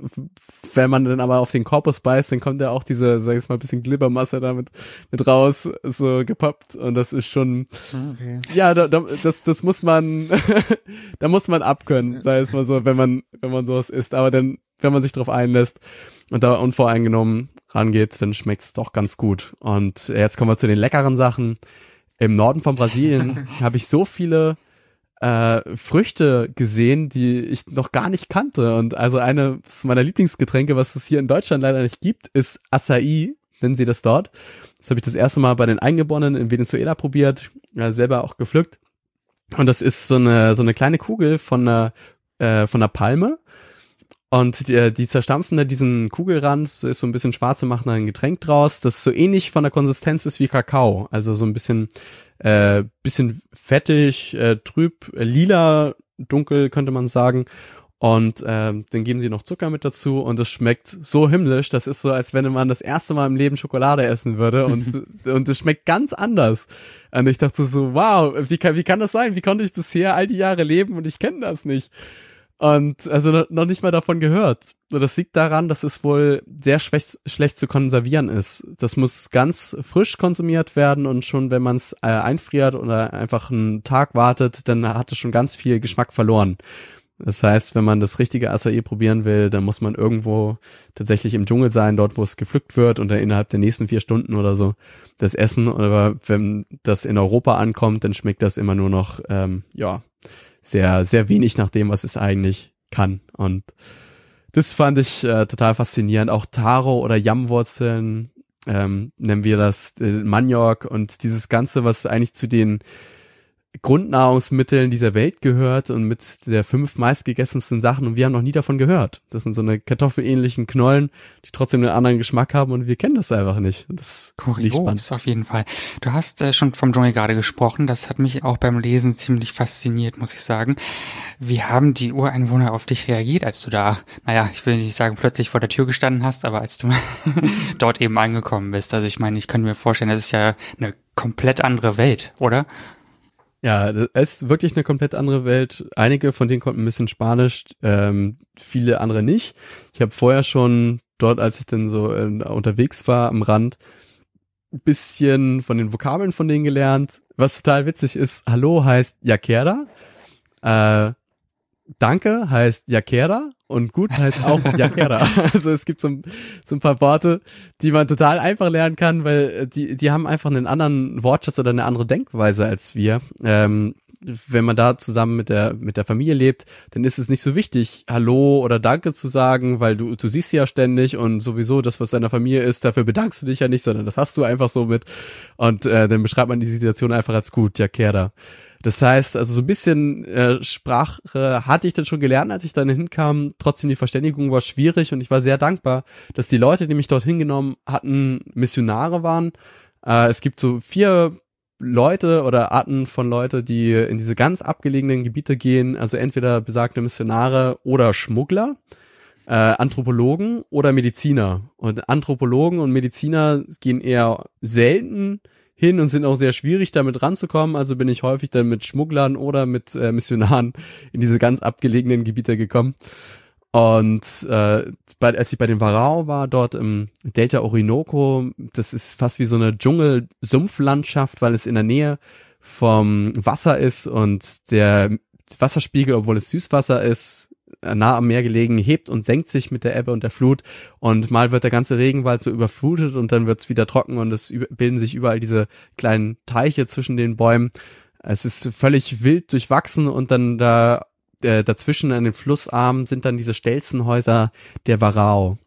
Wenn man dann aber auf den Korpus beißt, dann kommt ja auch diese, sag ich mal, ein bisschen Glibbermasse damit mit raus, so gepoppt. Und das ist schon, okay. ja, da, da, das, das muss man, [laughs] da muss man abkönnen, sei es mal so, wenn man, wenn man sowas isst. Aber dann, wenn man sich drauf einlässt und da unvoreingenommen rangeht, dann schmeckt's doch ganz gut. Und jetzt kommen wir zu den leckeren Sachen im Norden von Brasilien [laughs] habe ich so viele äh, Früchte gesehen, die ich noch gar nicht kannte. Und also eine meiner Lieblingsgetränke, was es hier in Deutschland leider nicht gibt, ist Acai, nennen sie das dort. Das habe ich das erste Mal bei den Eingeborenen in Venezuela probiert, ja, selber auch gepflückt. Und das ist so eine so eine kleine Kugel von einer äh, von einer Palme und die, die zerstampfen da diesen Kugelrand, so ist so ein bisschen schwarz und machen da ein Getränk draus, das so ähnlich von der Konsistenz ist wie Kakao. Also so ein bisschen, äh, bisschen fettig, äh, trüb, äh, lila, dunkel könnte man sagen. Und äh, dann geben sie noch Zucker mit dazu und es schmeckt so himmlisch. Das ist so, als wenn man das erste Mal im Leben Schokolade essen würde und [laughs] und es schmeckt ganz anders. Und ich dachte so, wow, wie kann wie kann das sein? Wie konnte ich bisher all die Jahre leben und ich kenne das nicht? Und also noch nicht mal davon gehört. Das liegt daran, dass es wohl sehr schlecht, schlecht zu konservieren ist. Das muss ganz frisch konsumiert werden und schon wenn man es äh, einfriert oder einfach einen Tag wartet, dann hat es schon ganz viel Geschmack verloren. Das heißt, wenn man das richtige Acai probieren will, dann muss man irgendwo tatsächlich im Dschungel sein, dort wo es gepflückt wird und dann innerhalb der nächsten vier Stunden oder so das Essen. Aber wenn das in Europa ankommt, dann schmeckt das immer nur noch, ähm, ja, sehr, sehr wenig nach dem, was es eigentlich kann. Und das fand ich äh, total faszinierend. Auch Taro oder Yam-Wurzeln, ähm, nennen wir das, äh, Maniok und dieses Ganze, was eigentlich zu den Grundnahrungsmitteln dieser Welt gehört und mit der fünf meistgegessensten Sachen und wir haben noch nie davon gehört. Das sind so eine kartoffelähnlichen Knollen, die trotzdem einen anderen Geschmack haben und wir kennen das einfach nicht. Das ist spannend. auf jeden Fall. Du hast äh, schon vom Dschungel gerade gesprochen, das hat mich auch beim Lesen ziemlich fasziniert, muss ich sagen. Wie haben die Ureinwohner auf dich reagiert, als du da, naja, ich will nicht sagen, plötzlich vor der Tür gestanden hast, aber als du [laughs] dort eben angekommen bist. Also ich meine, ich kann mir vorstellen, das ist ja eine komplett andere Welt, oder? Ja, es ist wirklich eine komplett andere Welt. Einige von denen konnten ein bisschen Spanisch, ähm, viele andere nicht. Ich habe vorher schon dort, als ich dann so äh, unterwegs war am Rand, bisschen von den Vokabeln von denen gelernt. Was total witzig ist, Hallo heißt Yakera, äh, Danke heißt Yakera und gut heißt auch [laughs] Yakera. also es gibt so ein, so ein paar Worte, die man total einfach lernen kann, weil äh, die, die haben einfach einen anderen Wortschatz oder eine andere Denkweise als wir. Ähm, wenn man da zusammen mit der mit der Familie lebt, dann ist es nicht so wichtig, Hallo oder Danke zu sagen, weil du du siehst sie ja ständig und sowieso das, was deiner Familie ist, dafür bedankst du dich ja nicht, sondern das hast du einfach so mit und äh, dann beschreibt man die Situation einfach als gut, Yakera. Das heißt, also so ein bisschen äh, Sprache hatte ich dann schon gelernt, als ich dann hinkam. Trotzdem die Verständigung war schwierig und ich war sehr dankbar, dass die Leute, die mich dorthin genommen hatten, Missionare waren. Äh, es gibt so vier Leute oder Arten von Leute, die in diese ganz abgelegenen Gebiete gehen, also entweder besagte Missionare oder Schmuggler, äh, Anthropologen oder Mediziner. Und Anthropologen und Mediziner gehen eher selten hin und sind auch sehr schwierig, damit ranzukommen. Also bin ich häufig dann mit Schmugglern oder mit äh, Missionaren in diese ganz abgelegenen Gebiete gekommen. Und äh, bei, als ich bei den Varao war, dort im Delta Orinoco, das ist fast wie so eine Dschungel-Sumpflandschaft, weil es in der Nähe vom Wasser ist und der Wasserspiegel, obwohl es Süßwasser ist, nah am Meer gelegen, hebt und senkt sich mit der Ebbe und der Flut und mal wird der ganze Regenwald so überflutet und dann wird es wieder trocken und es bilden sich überall diese kleinen Teiche zwischen den Bäumen. Es ist völlig wild durchwachsen und dann da äh, dazwischen an den Flussarmen sind dann diese Stelzenhäuser der Varao.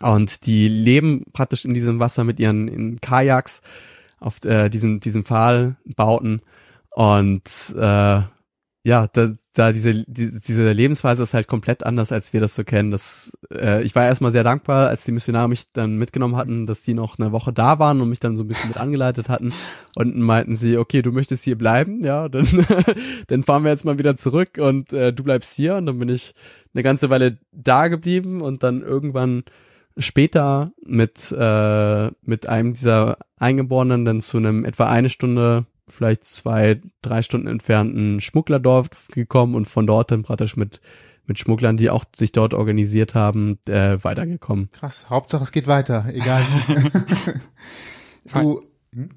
Und die leben praktisch in diesem Wasser mit ihren Kajaks auf äh, diesem, diesem Pfahlbauten. Und äh, ja, da, da diese, die, diese Lebensweise ist halt komplett anders, als wir das so kennen. Das, äh, ich war erstmal sehr dankbar, als die Missionare mich dann mitgenommen hatten, dass die noch eine Woche da waren und mich dann so ein bisschen mit angeleitet hatten. Und meinten sie, okay, du möchtest hier bleiben, ja, dann, [laughs] dann fahren wir jetzt mal wieder zurück und äh, du bleibst hier. Und dann bin ich eine ganze Weile da geblieben und dann irgendwann später mit, äh, mit einem dieser Eingeborenen dann zu einem etwa eine Stunde vielleicht zwei, drei Stunden entfernten Schmugglerdorf gekommen und von dort dann praktisch mit mit Schmugglern, die auch sich dort organisiert haben, äh, weitergekommen. Krass, Hauptsache es geht weiter, egal. [laughs] [laughs] du, hm?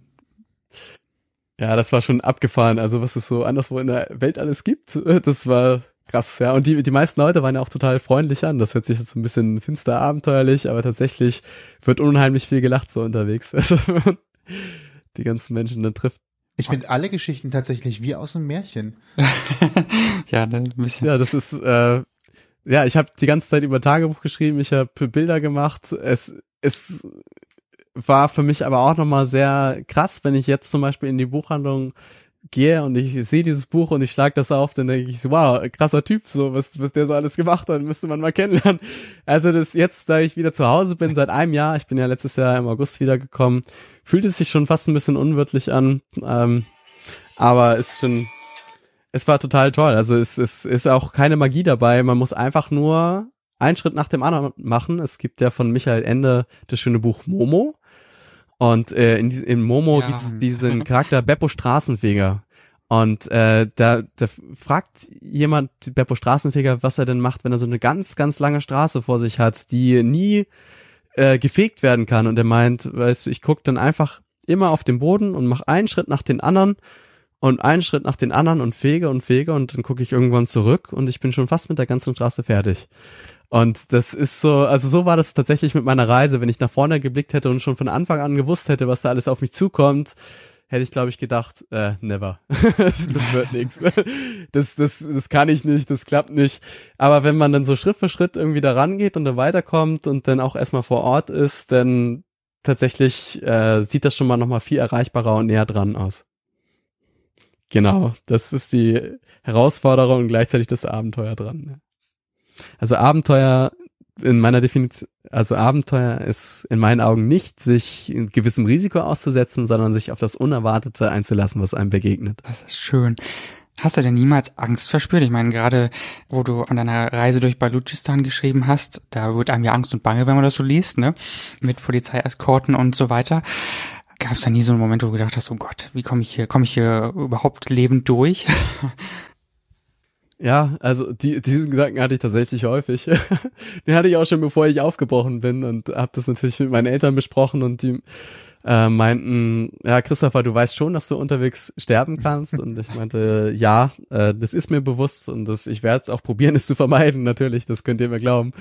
Ja, das war schon abgefahren. Also was es so anderswo in der Welt alles gibt, das war krass, ja. Und die, die meisten Leute waren ja auch total freundlich an. Das hört sich jetzt so ein bisschen finster abenteuerlich, aber tatsächlich wird unheimlich viel gelacht so unterwegs. [laughs] Also die ganzen Menschen dann trifft, ich finde alle Geschichten tatsächlich wie aus einem Märchen. [laughs] ja, ne, ein bisschen. Ja, das ist, äh, ja, ich habe die ganze Zeit über Tagebuch geschrieben, ich habe Bilder gemacht. Es, es war für mich aber auch nochmal sehr krass, wenn ich jetzt zum Beispiel in die Buchhandlung gehe und ich sehe dieses Buch und ich schlag das auf, dann denke ich so, wow, krasser Typ, so was, was der so alles gemacht hat, müsste man mal kennenlernen. [laughs] Also das jetzt, da ich wieder zu Hause bin seit einem Jahr, ich bin ja letztes Jahr im August wiedergekommen, fühlt es sich schon fast ein bisschen unwirtlich an, ähm, aber ist schon, es war total toll. Also es, es ist auch keine Magie dabei, man muss einfach nur einen Schritt nach dem anderen machen. Es gibt ja von Michael Ende das schöne Buch Momo und äh, in, in Momo ja. gibt's diesen Charakter Beppo Straßenfeger. Und äh, da, da fragt jemand Beppo Straßenfeger, was er denn macht, wenn er so eine ganz, ganz lange Straße vor sich hat, die nie äh, gefegt werden kann. Und er meint, weißt du, ich guck dann einfach immer auf den Boden und mach einen Schritt nach den anderen und einen Schritt nach den anderen und fege und fege und dann gucke ich irgendwann zurück und ich bin schon fast mit der ganzen Straße fertig. Und das ist so, also so war das tatsächlich mit meiner Reise. Wenn ich nach vorne geblickt hätte und schon von Anfang an gewusst hätte, was da alles auf mich zukommt, hätte ich, glaube ich, gedacht, äh, never. [laughs] das wird nichts. Das, das, das kann ich nicht, das klappt nicht. Aber wenn man dann so Schritt für Schritt irgendwie da rangeht und da weiterkommt und dann auch erstmal vor Ort ist, dann tatsächlich äh, sieht das schon mal nochmal viel erreichbarer und näher dran aus. Genau, das ist die Herausforderung und gleichzeitig das Abenteuer dran. Also Abenteuer in meiner Definition, also Abenteuer ist in meinen Augen nicht, sich in gewissem Risiko auszusetzen, sondern sich auf das Unerwartete einzulassen, was einem begegnet. Das ist schön. Hast du denn niemals Angst verspürt? Ich meine, gerade wo du von deiner Reise durch Balutschistan geschrieben hast, da wird einem ja Angst und Bange, wenn man das so liest, ne? Mit Polizeieskorten und so weiter. Gab es da nie so einen Moment, wo du gedacht hast, oh Gott, wie komme ich hier, komme ich hier überhaupt lebend durch? Ja, also die, diesen Gedanken hatte ich tatsächlich häufig. [laughs] Den hatte ich auch schon, bevor ich aufgebrochen bin und habe das natürlich mit meinen Eltern besprochen und die äh, meinten, ja, Christopher, du weißt schon, dass du unterwegs sterben kannst. Und ich meinte, ja, äh, das ist mir bewusst und das, ich werde es auch probieren, es zu vermeiden, natürlich, das könnt ihr mir glauben.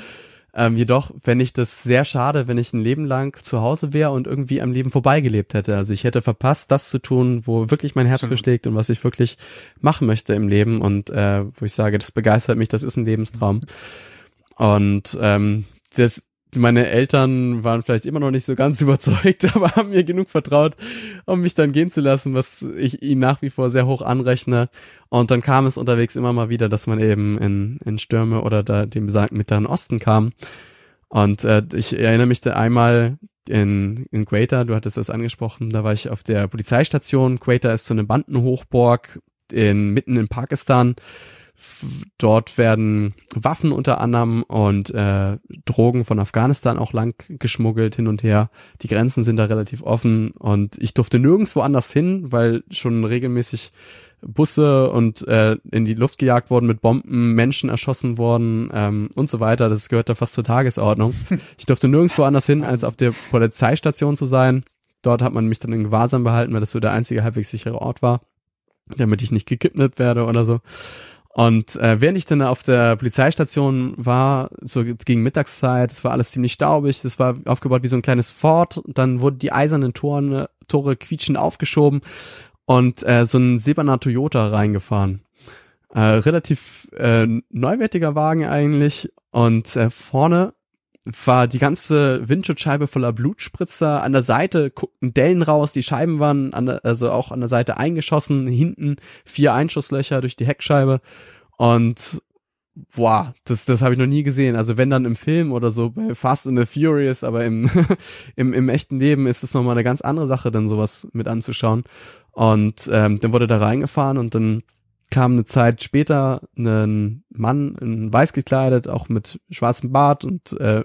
Ähm, jedoch fände ich das sehr schade, wenn ich ein Leben lang zu Hause wäre und irgendwie am Leben vorbeigelebt hätte. Also ich hätte verpasst, das zu tun, wo wirklich mein Herz für schlägt und was ich wirklich machen möchte im Leben und äh, wo ich sage, das begeistert mich, das ist ein Lebenstraum. Und ähm, das, meine Eltern waren vielleicht immer noch nicht so ganz [laughs] überzeugt, aber haben mir genug vertraut, um mich dann gehen zu lassen, was ich ihnen nach wie vor sehr hoch anrechne. Und dann kam es unterwegs immer mal wieder, dass man eben in, in Stürme oder da dem besagten Mittleren Osten kam. Und äh, ich erinnere mich da einmal in, in Quater, du hattest das angesprochen, da war ich auf der Polizeistation. Quater ist so eine Bandenhochburg in, mitten in Pakistan Dort werden Waffen unter anderem und äh, Drogen von Afghanistan auch lang geschmuggelt hin und her. Die Grenzen sind da relativ offen und ich durfte nirgendwo anders hin, weil schon regelmäßig Busse und äh, in die Luft gejagt worden mit Bomben, Menschen erschossen worden ähm, und so weiter. Das gehört da fast zur Tagesordnung. [laughs] Ich durfte nirgendwo anders hin, als auf der Polizeistation zu sein. Dort hat man mich dann in Gewahrsam behalten, weil das so der einzige halbwegs sichere Ort war, damit ich nicht gekidnappt werde oder so. Und äh, während ich dann auf der Polizeistation war, so gegen Mittagszeit, es war alles ziemlich staubig, es war aufgebaut wie so ein kleines Fort, dann wurden die eisernen Tore, Tore quietschend aufgeschoben und äh, so ein silberner Toyota reingefahren. Äh, relativ äh, neuwertiger Wagen eigentlich und äh, vorne war die ganze Windschutzscheibe voller Blutspritzer. An der Seite guckten Dellen raus, die Scheiben waren an der, also auch an der Seite eingeschossen, hinten vier Einschusslöcher durch die Heckscheibe. Und boah, das, das habe ich noch nie gesehen. Also wenn dann im Film oder so bei Fast and the Furious, aber im, [laughs] im, im echten Leben ist es nochmal eine ganz andere Sache, dann sowas mit anzuschauen. Und ähm, dann wurde da reingefahren und dann kam eine Zeit später ein Mann in weiß gekleidet, auch mit schwarzem Bart und äh,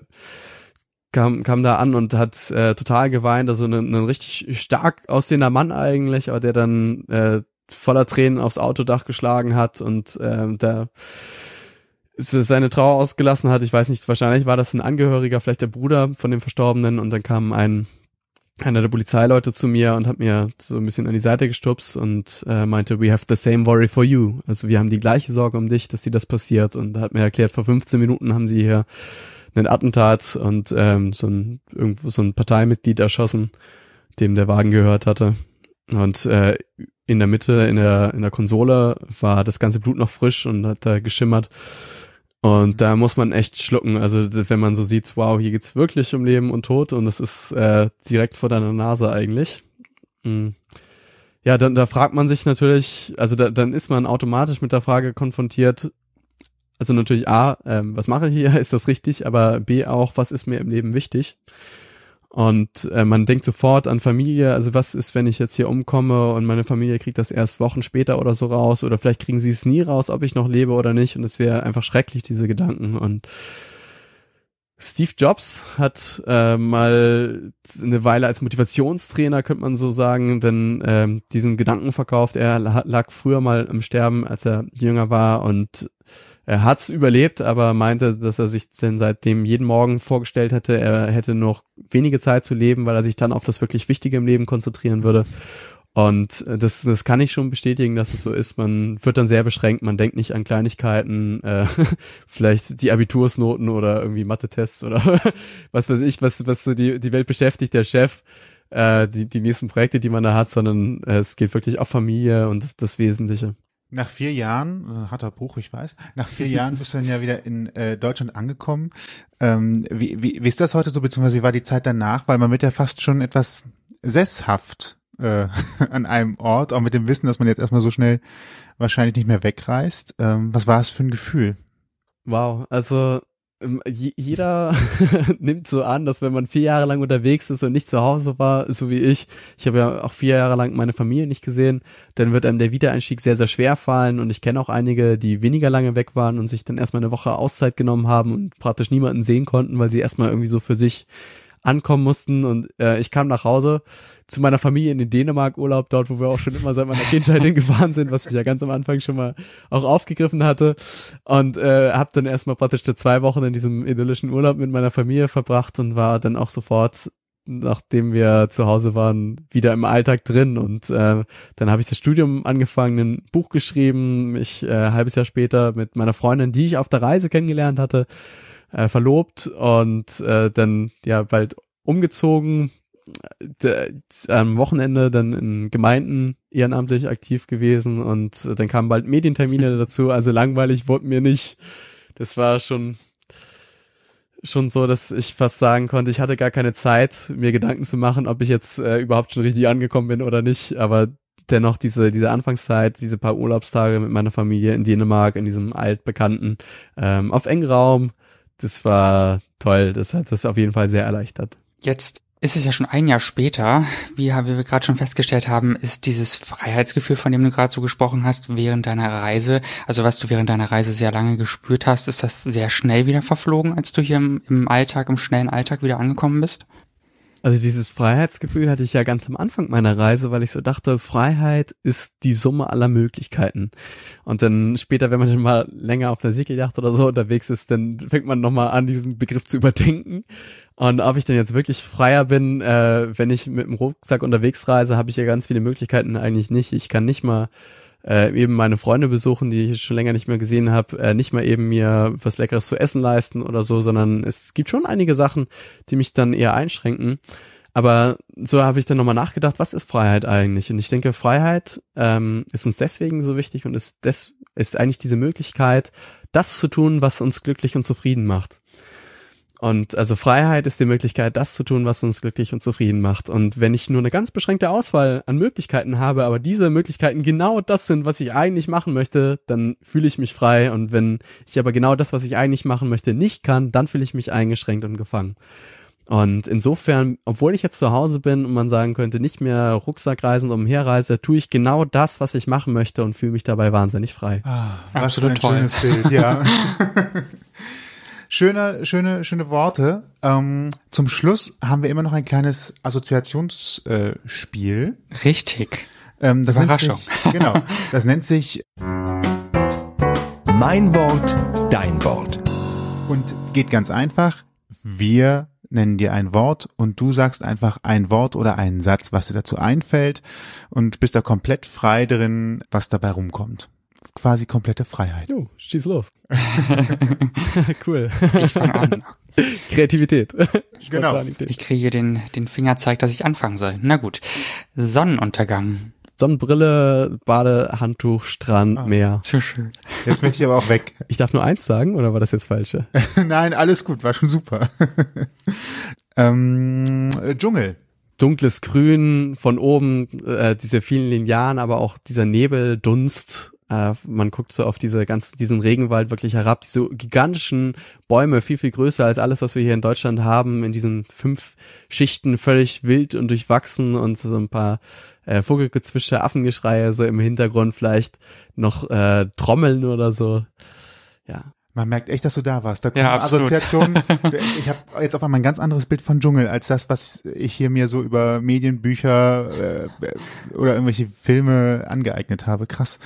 kam, kam da an und hat äh, total geweint, also ein, ein richtig stark aussehender Mann eigentlich, aber der dann äh, voller Tränen aufs Autodach geschlagen hat und äh, der seine Trauer ausgelassen hat. Ich weiß nicht, wahrscheinlich war das ein Angehöriger, vielleicht der Bruder von dem Verstorbenen und dann kam ein einer der Polizeileute zu mir und hat mir so ein bisschen an die Seite gestupst und äh, meinte, we have the same worry for you. Also wir haben die gleiche Sorge um dich, dass dir das passiert. Und hat mir erklärt, vor 15 Minuten haben sie hier einen Attentat und ähm, so ein irgendwo so ein Parteimitglied erschossen, dem der Wagen gehört hatte. Und äh, in der Mitte, in der, in der Konsole war das ganze Blut noch frisch und hat da geschimmert. Und da muss man echt schlucken. Also wenn man so sieht, wow, hier geht's wirklich um Leben und Tod und es ist äh, direkt vor deiner Nase eigentlich. Mhm. Ja, dann da fragt man sich natürlich, also da, dann ist man automatisch mit der Frage konfrontiert. Also natürlich A, ähm, was mache ich hier? [laughs] Ist das richtig? Aber B auch, was ist mir im Leben wichtig? Und äh, man denkt sofort an Familie, also was ist, wenn ich jetzt hier umkomme und meine Familie kriegt das erst Wochen später oder so raus? Oder vielleicht kriegen sie es nie raus, ob ich noch lebe oder nicht. Und es wäre einfach schrecklich, diese Gedanken. Und Steve Jobs hat äh, mal eine Weile als Motivationstrainer, könnte man so sagen, denn äh, diesen Gedanken verkauft. Er lag früher mal im Sterben, als er jünger war. Und er hat's überlebt, aber meinte, dass er sich denn seitdem jeden Morgen vorgestellt hätte, er hätte noch wenige Zeit zu leben, weil er sich dann auf das wirklich Wichtige im Leben konzentrieren würde. Und äh, das, das kann ich schon bestätigen, dass es so ist. Man wird dann sehr beschränkt, man denkt nicht an Kleinigkeiten, [laughs] äh, vielleicht die Abitursnoten oder irgendwie Mathe-Tests oder [laughs] was weiß ich, was, was so die, die Welt beschäftigt, der Chef, äh, die, die nächsten Projekte, die man da hat, sondern äh, es geht wirklich auf Familie und das, das Wesentliche. Nach vier Jahren, äh, harter Bruch, ich weiß, nach vier Jahren bist du dann ja wieder in äh, Deutschland angekommen. Ähm, wie, wie, wie ist das heute so, beziehungsweise wie war die Zeit danach? Weil man wird ja fast schon etwas sesshaft äh, [laughs] an einem Ort, auch mit dem Wissen, dass man jetzt erstmal so schnell wahrscheinlich nicht mehr wegreist. Ähm, was war es für ein Gefühl? Wow, also jeder [laughs] nimmt so an, dass wenn man vier Jahre lang unterwegs ist und nicht zu Hause war, so wie ich, ich habe ja auch vier Jahre lang meine Familie nicht gesehen, dann wird einem der Wiedereinstieg sehr, sehr schwer fallen. Und ich kenne auch einige, die weniger lange weg waren und sich dann erstmal eine Woche Auszeit genommen haben und praktisch niemanden sehen konnten, weil sie erstmal irgendwie so für sich ankommen mussten und äh, ich kam nach Hause zu meiner Familie in den Dänemark Urlaub dort, wo wir auch schon immer seit meiner Kindheit [laughs] hingefahren sind, was ich ja ganz am Anfang schon mal auch aufgegriffen hatte und äh, habe dann erstmal praktisch zwei Wochen in diesem idyllischen Urlaub mit meiner Familie verbracht und war dann auch sofort nachdem wir zu Hause waren, wieder im Alltag drin. Und äh, dann habe ich das Studium angefangen, ein Buch geschrieben, mich äh, halbes Jahr später mit meiner Freundin, die ich auf der Reise kennengelernt hatte, äh, verlobt und äh, dann ja bald umgezogen, äh, am Wochenende dann in Gemeinden ehrenamtlich aktiv gewesen und äh, dann kamen bald Medientermine [laughs] dazu, also langweilig wurde mir nicht. Das war schon schon so, dass ich fast sagen konnte, ich hatte gar keine Zeit, mir Gedanken zu machen, ob ich jetzt äh, überhaupt schon richtig angekommen bin oder nicht, aber dennoch diese, diese Anfangszeit, diese paar Urlaubstage mit meiner Familie in Dänemark, in diesem altbekannten, ähm, auf engen Raum, das war toll. Das hat das auf jeden Fall sehr erleichtert. Jetzt ist es ja schon ein Jahr später. Wie, wir gerade schon festgestellt haben, ist dieses Freiheitsgefühl, von dem du gerade so gesprochen hast, während deiner Reise, also was du während deiner Reise sehr lange gespürt hast, ist das sehr schnell wieder verflogen, als du hier im, im Alltag, im schnellen Alltag wieder angekommen bist? Also dieses Freiheitsgefühl hatte ich ja ganz am Anfang meiner Reise, weil ich so dachte, Freiheit ist die Summe aller Möglichkeiten. Und dann später, wenn man dann mal länger auf der Segelyacht oder so unterwegs ist, dann fängt man nochmal an, diesen Begriff zu überdenken. Und ob ich denn jetzt wirklich freier bin, äh, wenn ich mit dem Rucksack unterwegs reise, habe ich ja ganz viele Möglichkeiten eigentlich nicht. Ich kann nicht mal äh, eben meine Freunde besuchen, die ich schon länger nicht mehr gesehen habe, äh, nicht mal eben mir was Leckeres zu essen leisten oder so, sondern es gibt schon einige Sachen, die mich dann eher einschränken. Aber so habe ich dann nochmal nachgedacht, was ist Freiheit eigentlich? Und ich denke, Freiheit ähm, ist uns deswegen so wichtig und ist, des, ist eigentlich diese Möglichkeit, das zu tun, was uns glücklich und zufrieden macht. Und also Freiheit ist die Möglichkeit, das zu tun, was uns glücklich und zufrieden macht. Und wenn ich nur eine ganz beschränkte Auswahl an Möglichkeiten habe, aber diese Möglichkeiten genau das sind, was ich eigentlich machen möchte, dann fühle ich mich frei. Und wenn ich aber genau das, was ich eigentlich machen möchte, nicht kann, dann fühle ich mich eingeschränkt und gefangen. Und insofern, obwohl ich jetzt zu Hause bin und man sagen könnte, nicht mehr Rucksackreisen umherreise, tue ich genau das, was ich machen möchte und fühle mich dabei wahnsinnig frei. Ah, was Absolut für ein toll. schönes Bild, ja. [laughs] Schöne, schöne, schöne Worte. Ähm, zum Schluss haben wir immer noch ein kleines Assoziationsspiel. Äh, Richtig. Ähm, das Überraschung. Nennt sich, genau. Das nennt sich Mein Wort, dein Wort. Und geht ganz einfach. Wir nennen dir ein Wort und du sagst einfach ein Wort oder einen Satz, was dir dazu einfällt und bist da komplett frei drin, was dabei rumkommt quasi komplette Freiheit. Jo, schieß los. [laughs] cool. Ich fange an. [laughs] Kreativität. genau. Ich kriege den, den Fingerzeig, dass ich anfangen soll. Na gut. Sonnenuntergang. Sonnenbrille, Badehandtuch, Strand, oh, Meer. Zu schön. Jetzt möchte ich aber auch weg. Ich darf nur eins sagen, oder war das jetzt falsche? [laughs] Nein, alles gut, war schon super. ähm, Dschungel dunkles Grün von oben, äh, diese vielen Linearen, aber auch dieser Nebel, Dunst, äh, man guckt so auf diese ganzen, diesen Regenwald wirklich herab, diese gigantischen Bäume, viel, viel größer als alles, was wir hier in Deutschland haben, in diesen fünf Schichten völlig wild und durchwachsen und so ein paar äh, Vogelgezwische, Affengeschreie so im Hintergrund vielleicht noch äh, Trommeln oder so. Ja. Man merkt echt, dass du da warst. Da kommt ja, Assoziation. [laughs] ich habe jetzt auf einmal ein ganz anderes Bild von Dschungel als das, was ich hier mir so über Medienbücher äh, oder irgendwelche Filme angeeignet habe. Krass.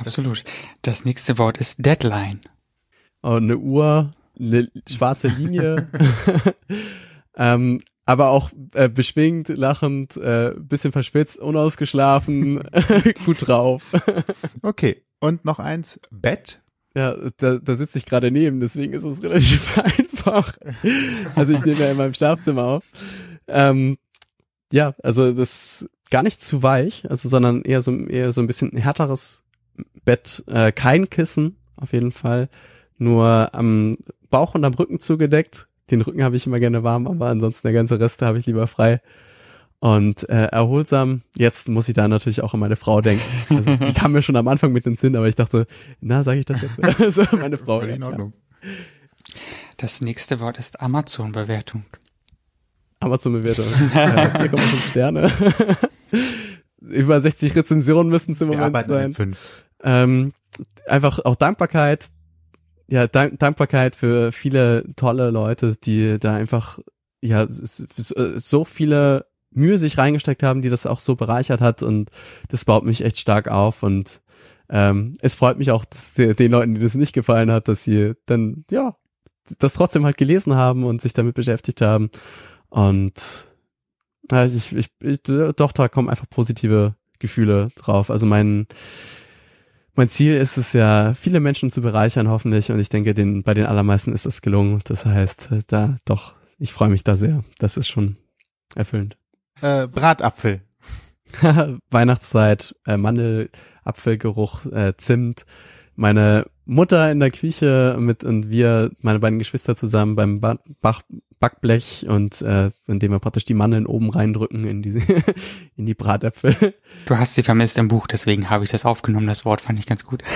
Absolut. Das nächste Wort ist Deadline. Oh, eine Uhr, eine schwarze Linie. [laughs] ähm, aber auch äh, beschwingt, lachend, äh, bisschen verschwitzt, unausgeschlafen, [laughs] gut drauf. okay. Und noch eins, Bett. Ja, da, da sitze ich gerade neben, deswegen ist es relativ [laughs] einfach. Also ich nehme ja in meinem Schlafzimmer auf. Ähm, ja, also das gar nicht zu weich, also sondern eher so eher so ein bisschen härteres Bett äh, kein Kissen, auf jeden Fall. Nur am Bauch und am Rücken zugedeckt. Den Rücken habe ich immer gerne warm, aber ansonsten der ganze Rest habe ich lieber frei. Und äh, erholsam, jetzt muss ich da natürlich auch an meine Frau denken. Also, die kam mir schon am Anfang mit ins Sinn, aber ich dachte, na, sage ich das jetzt? [laughs] so, meine Frau. In Ordnung. Das nächste Wort ist Amazon-Bewertung. Amazon-Bewertung. [laughs] äh, 4,5 Sterne. [laughs] Über 60 Rezensionen müssen es im Moment sein. Fünf. Ähm, einfach auch Dankbarkeit. Ja, Dank Dankbarkeit für viele tolle Leute, die da einfach ja so viele Mühe sich reingesteckt haben, die das auch so bereichert hat und das baut mich echt stark auf und ähm, es freut mich auch, dass die, den Leuten, die das nicht gefallen hat, dass sie dann ja das trotzdem halt gelesen haben und sich damit beschäftigt haben und ja, ich, ich, ich doch da kommen einfach positive Gefühle drauf. Also mein mein Ziel ist es ja, viele Menschen zu bereichern, hoffentlich. Und ich denke, den, bei den allermeisten ist es gelungen. Das heißt, da doch, ich freue mich da sehr. Das ist schon erfüllend. Äh, Bratapfel. [laughs] Weihnachtszeit, äh, Mandelapfelgeruch, äh, Zimt. Meine Mutter in der Küche mit und wir, meine beiden Geschwister zusammen beim ba Bach Backblech und äh, indem wir praktisch die Mandeln oben reindrücken in die [laughs] in die Bratäpfel. Du hast sie vermisst im Buch, deswegen habe ich das aufgenommen. Das Wort fand ich ganz gut. [laughs]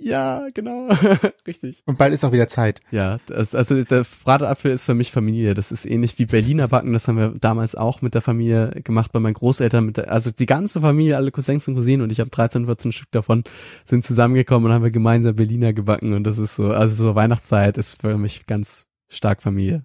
Ja, genau. [laughs] Richtig. Und bald ist auch wieder Zeit. Ja, das, also der Bratapfel ist für mich Familie. Das ist ähnlich wie Berliner Backen. Das haben wir damals auch mit der Familie gemacht bei meinen Großeltern. Mit der, also die ganze Familie, alle Cousins und Cousinen und ich habe 13, 14 Stück davon sind zusammengekommen und haben wir gemeinsam Berliner gebacken. Und das ist so, also so Weihnachtszeit ist für mich ganz stark Familie.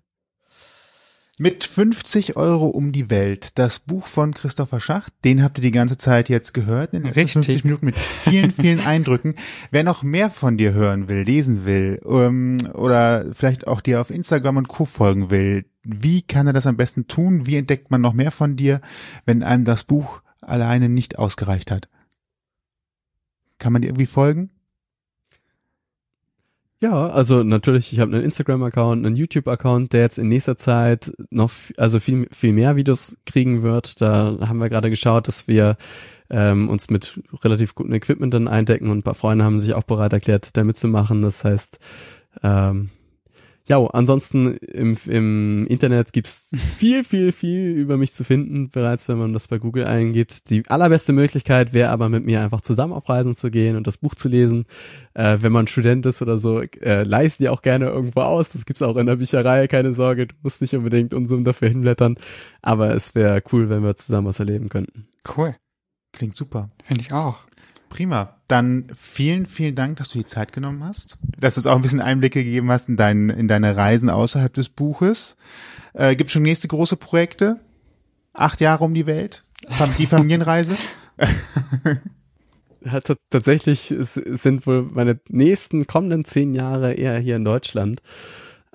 Mit 50 Euro um die Welt. Das Buch von Christopher Schacht, den habt ihr die ganze Zeit jetzt gehört. In den Richtig. 50 Minuten mit vielen, vielen [laughs] Eindrücken. Wer noch mehr von dir hören will, lesen will ähm, oder vielleicht auch dir auf Instagram und Co. folgen will, wie kann er das am besten tun? Wie entdeckt man noch mehr von dir, wenn einem das Buch alleine nicht ausgereicht hat? Kann man dir irgendwie folgen? Ja, also natürlich, ich habe einen Instagram-Account, einen YouTube-Account, der jetzt in nächster Zeit noch also viel, viel mehr Videos kriegen wird. Da haben wir gerade geschaut, dass wir ähm, uns mit relativ gutem Equipment dann eindecken und ein paar Freunde haben sich auch bereit erklärt, da mitzumachen. Das heißt, ähm, ja, ansonsten im, im Internet gibt's viel, viel, viel über mich zu finden, bereits wenn man das bei Google eingibt. Die allerbeste Möglichkeit wäre aber mit mir einfach zusammen auf Reisen zu gehen und das Buch zu lesen. Äh, wenn man Student ist oder so, äh, leist die auch gerne irgendwo aus. Das gibt's auch in der Bücherei, keine Sorge, du musst nicht unbedingt Unsummen dafür hinblättern. Aber es wäre cool, wenn wir zusammen was erleben könnten. Cool. Klingt super. Finde ich auch. Prima. Dann vielen, vielen Dank, dass du die Zeit genommen hast, dass du uns auch ein bisschen Einblicke gegeben hast in, dein, in deine Reisen außerhalb des Buches. Äh, Gibt schon nächste große Projekte? Acht Jahre um die Welt? Die Familienreise? [laughs] Tatsächlich sind wohl meine nächsten kommenden zehn Jahre eher hier in Deutschland.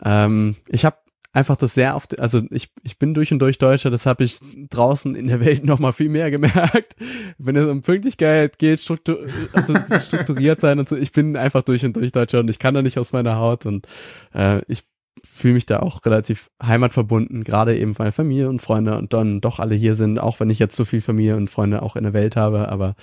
Ähm, ich habe einfach das sehr oft, also ich, ich bin durch und durch Deutscher, das habe ich draußen in der Welt [laughs] noch mal viel mehr gemerkt. Wenn es um Pünktlichkeit geht, struktur, also strukturiert sein und so, ich bin einfach durch und durch Deutscher und ich kann da nicht aus meiner Haut und äh, ich fühle mich da auch relativ heimatverbunden, gerade eben weil Familie und Freunde und dann doch alle hier sind, auch wenn ich jetzt so viel Familie und Freunde auch in der Welt habe, aber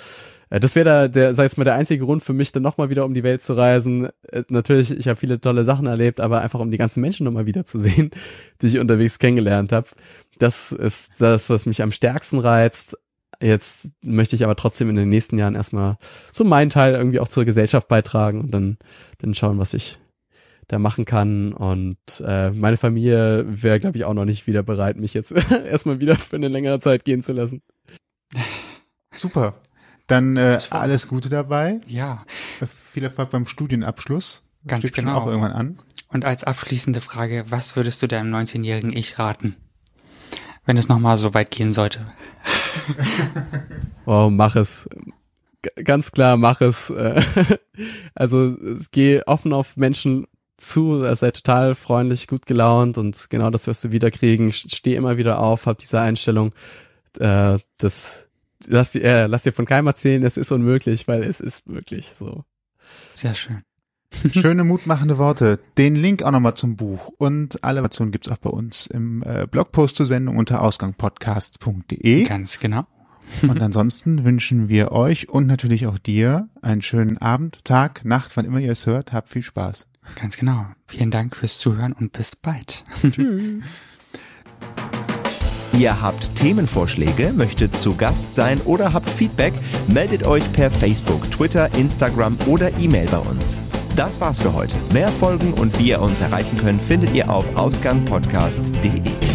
das wäre da der, sag ich mal, der einzige Grund für mich, dann nochmal wieder um die Welt zu reisen. Äh, natürlich, ich habe viele tolle Sachen erlebt, aber einfach um die ganzen Menschen nochmal wieder zu sehen, [laughs] die ich unterwegs kennengelernt habe. Das ist das, was mich am stärksten reizt. Jetzt möchte ich aber trotzdem in den nächsten Jahren erstmal so meinen Teil irgendwie auch zur Gesellschaft beitragen und dann, dann schauen, was ich da machen kann. Und äh, meine Familie wäre, glaube ich, auch noch nicht wieder bereit, mich jetzt [laughs] erstmal wieder für eine längere Zeit gehen zu lassen. Super. Dann äh, alles Gute dabei. Ja. Äh, Viel Erfolg beim Studienabschluss. Ganz Steht genau. auch irgendwann an. Und als abschließende Frage, was würdest du deinem 19-jährigen Ich raten? Wenn es nochmal so weit gehen sollte. [laughs] Oh, mach es. G ganz klar, mach es. Äh, [laughs] Also es geh offen auf Menschen zu, sei total freundlich, gut gelaunt und genau das wirst du wieder kriegen. Steh immer wieder auf, hab diese Einstellung. Äh, das lass dir, äh, lass dir von keinem erzählen, es ist unmöglich, weil es ist möglich. So. Sehr schön. [laughs] Schöne, mutmachende Worte. Den Link auch nochmal zum Buch und alle Informationen gibt's auch bei uns im äh, Blogpost zur Sendung unter ausgangpodcast.de. Ganz genau. [laughs] Und ansonsten wünschen wir euch und natürlich auch dir einen schönen Abend, Tag, Nacht, wann immer ihr es hört. Habt viel Spaß. Ganz genau. Vielen Dank fürs Zuhören und bis bald. [laughs] Ihr habt Themenvorschläge, möchtet zu Gast sein oder habt Feedback, meldet euch per Facebook, Twitter, Instagram oder E-Mail bei uns. Das war's für heute. Mehr Folgen und wie ihr uns erreichen könnt, findet ihr auf ausgangpodcast.de.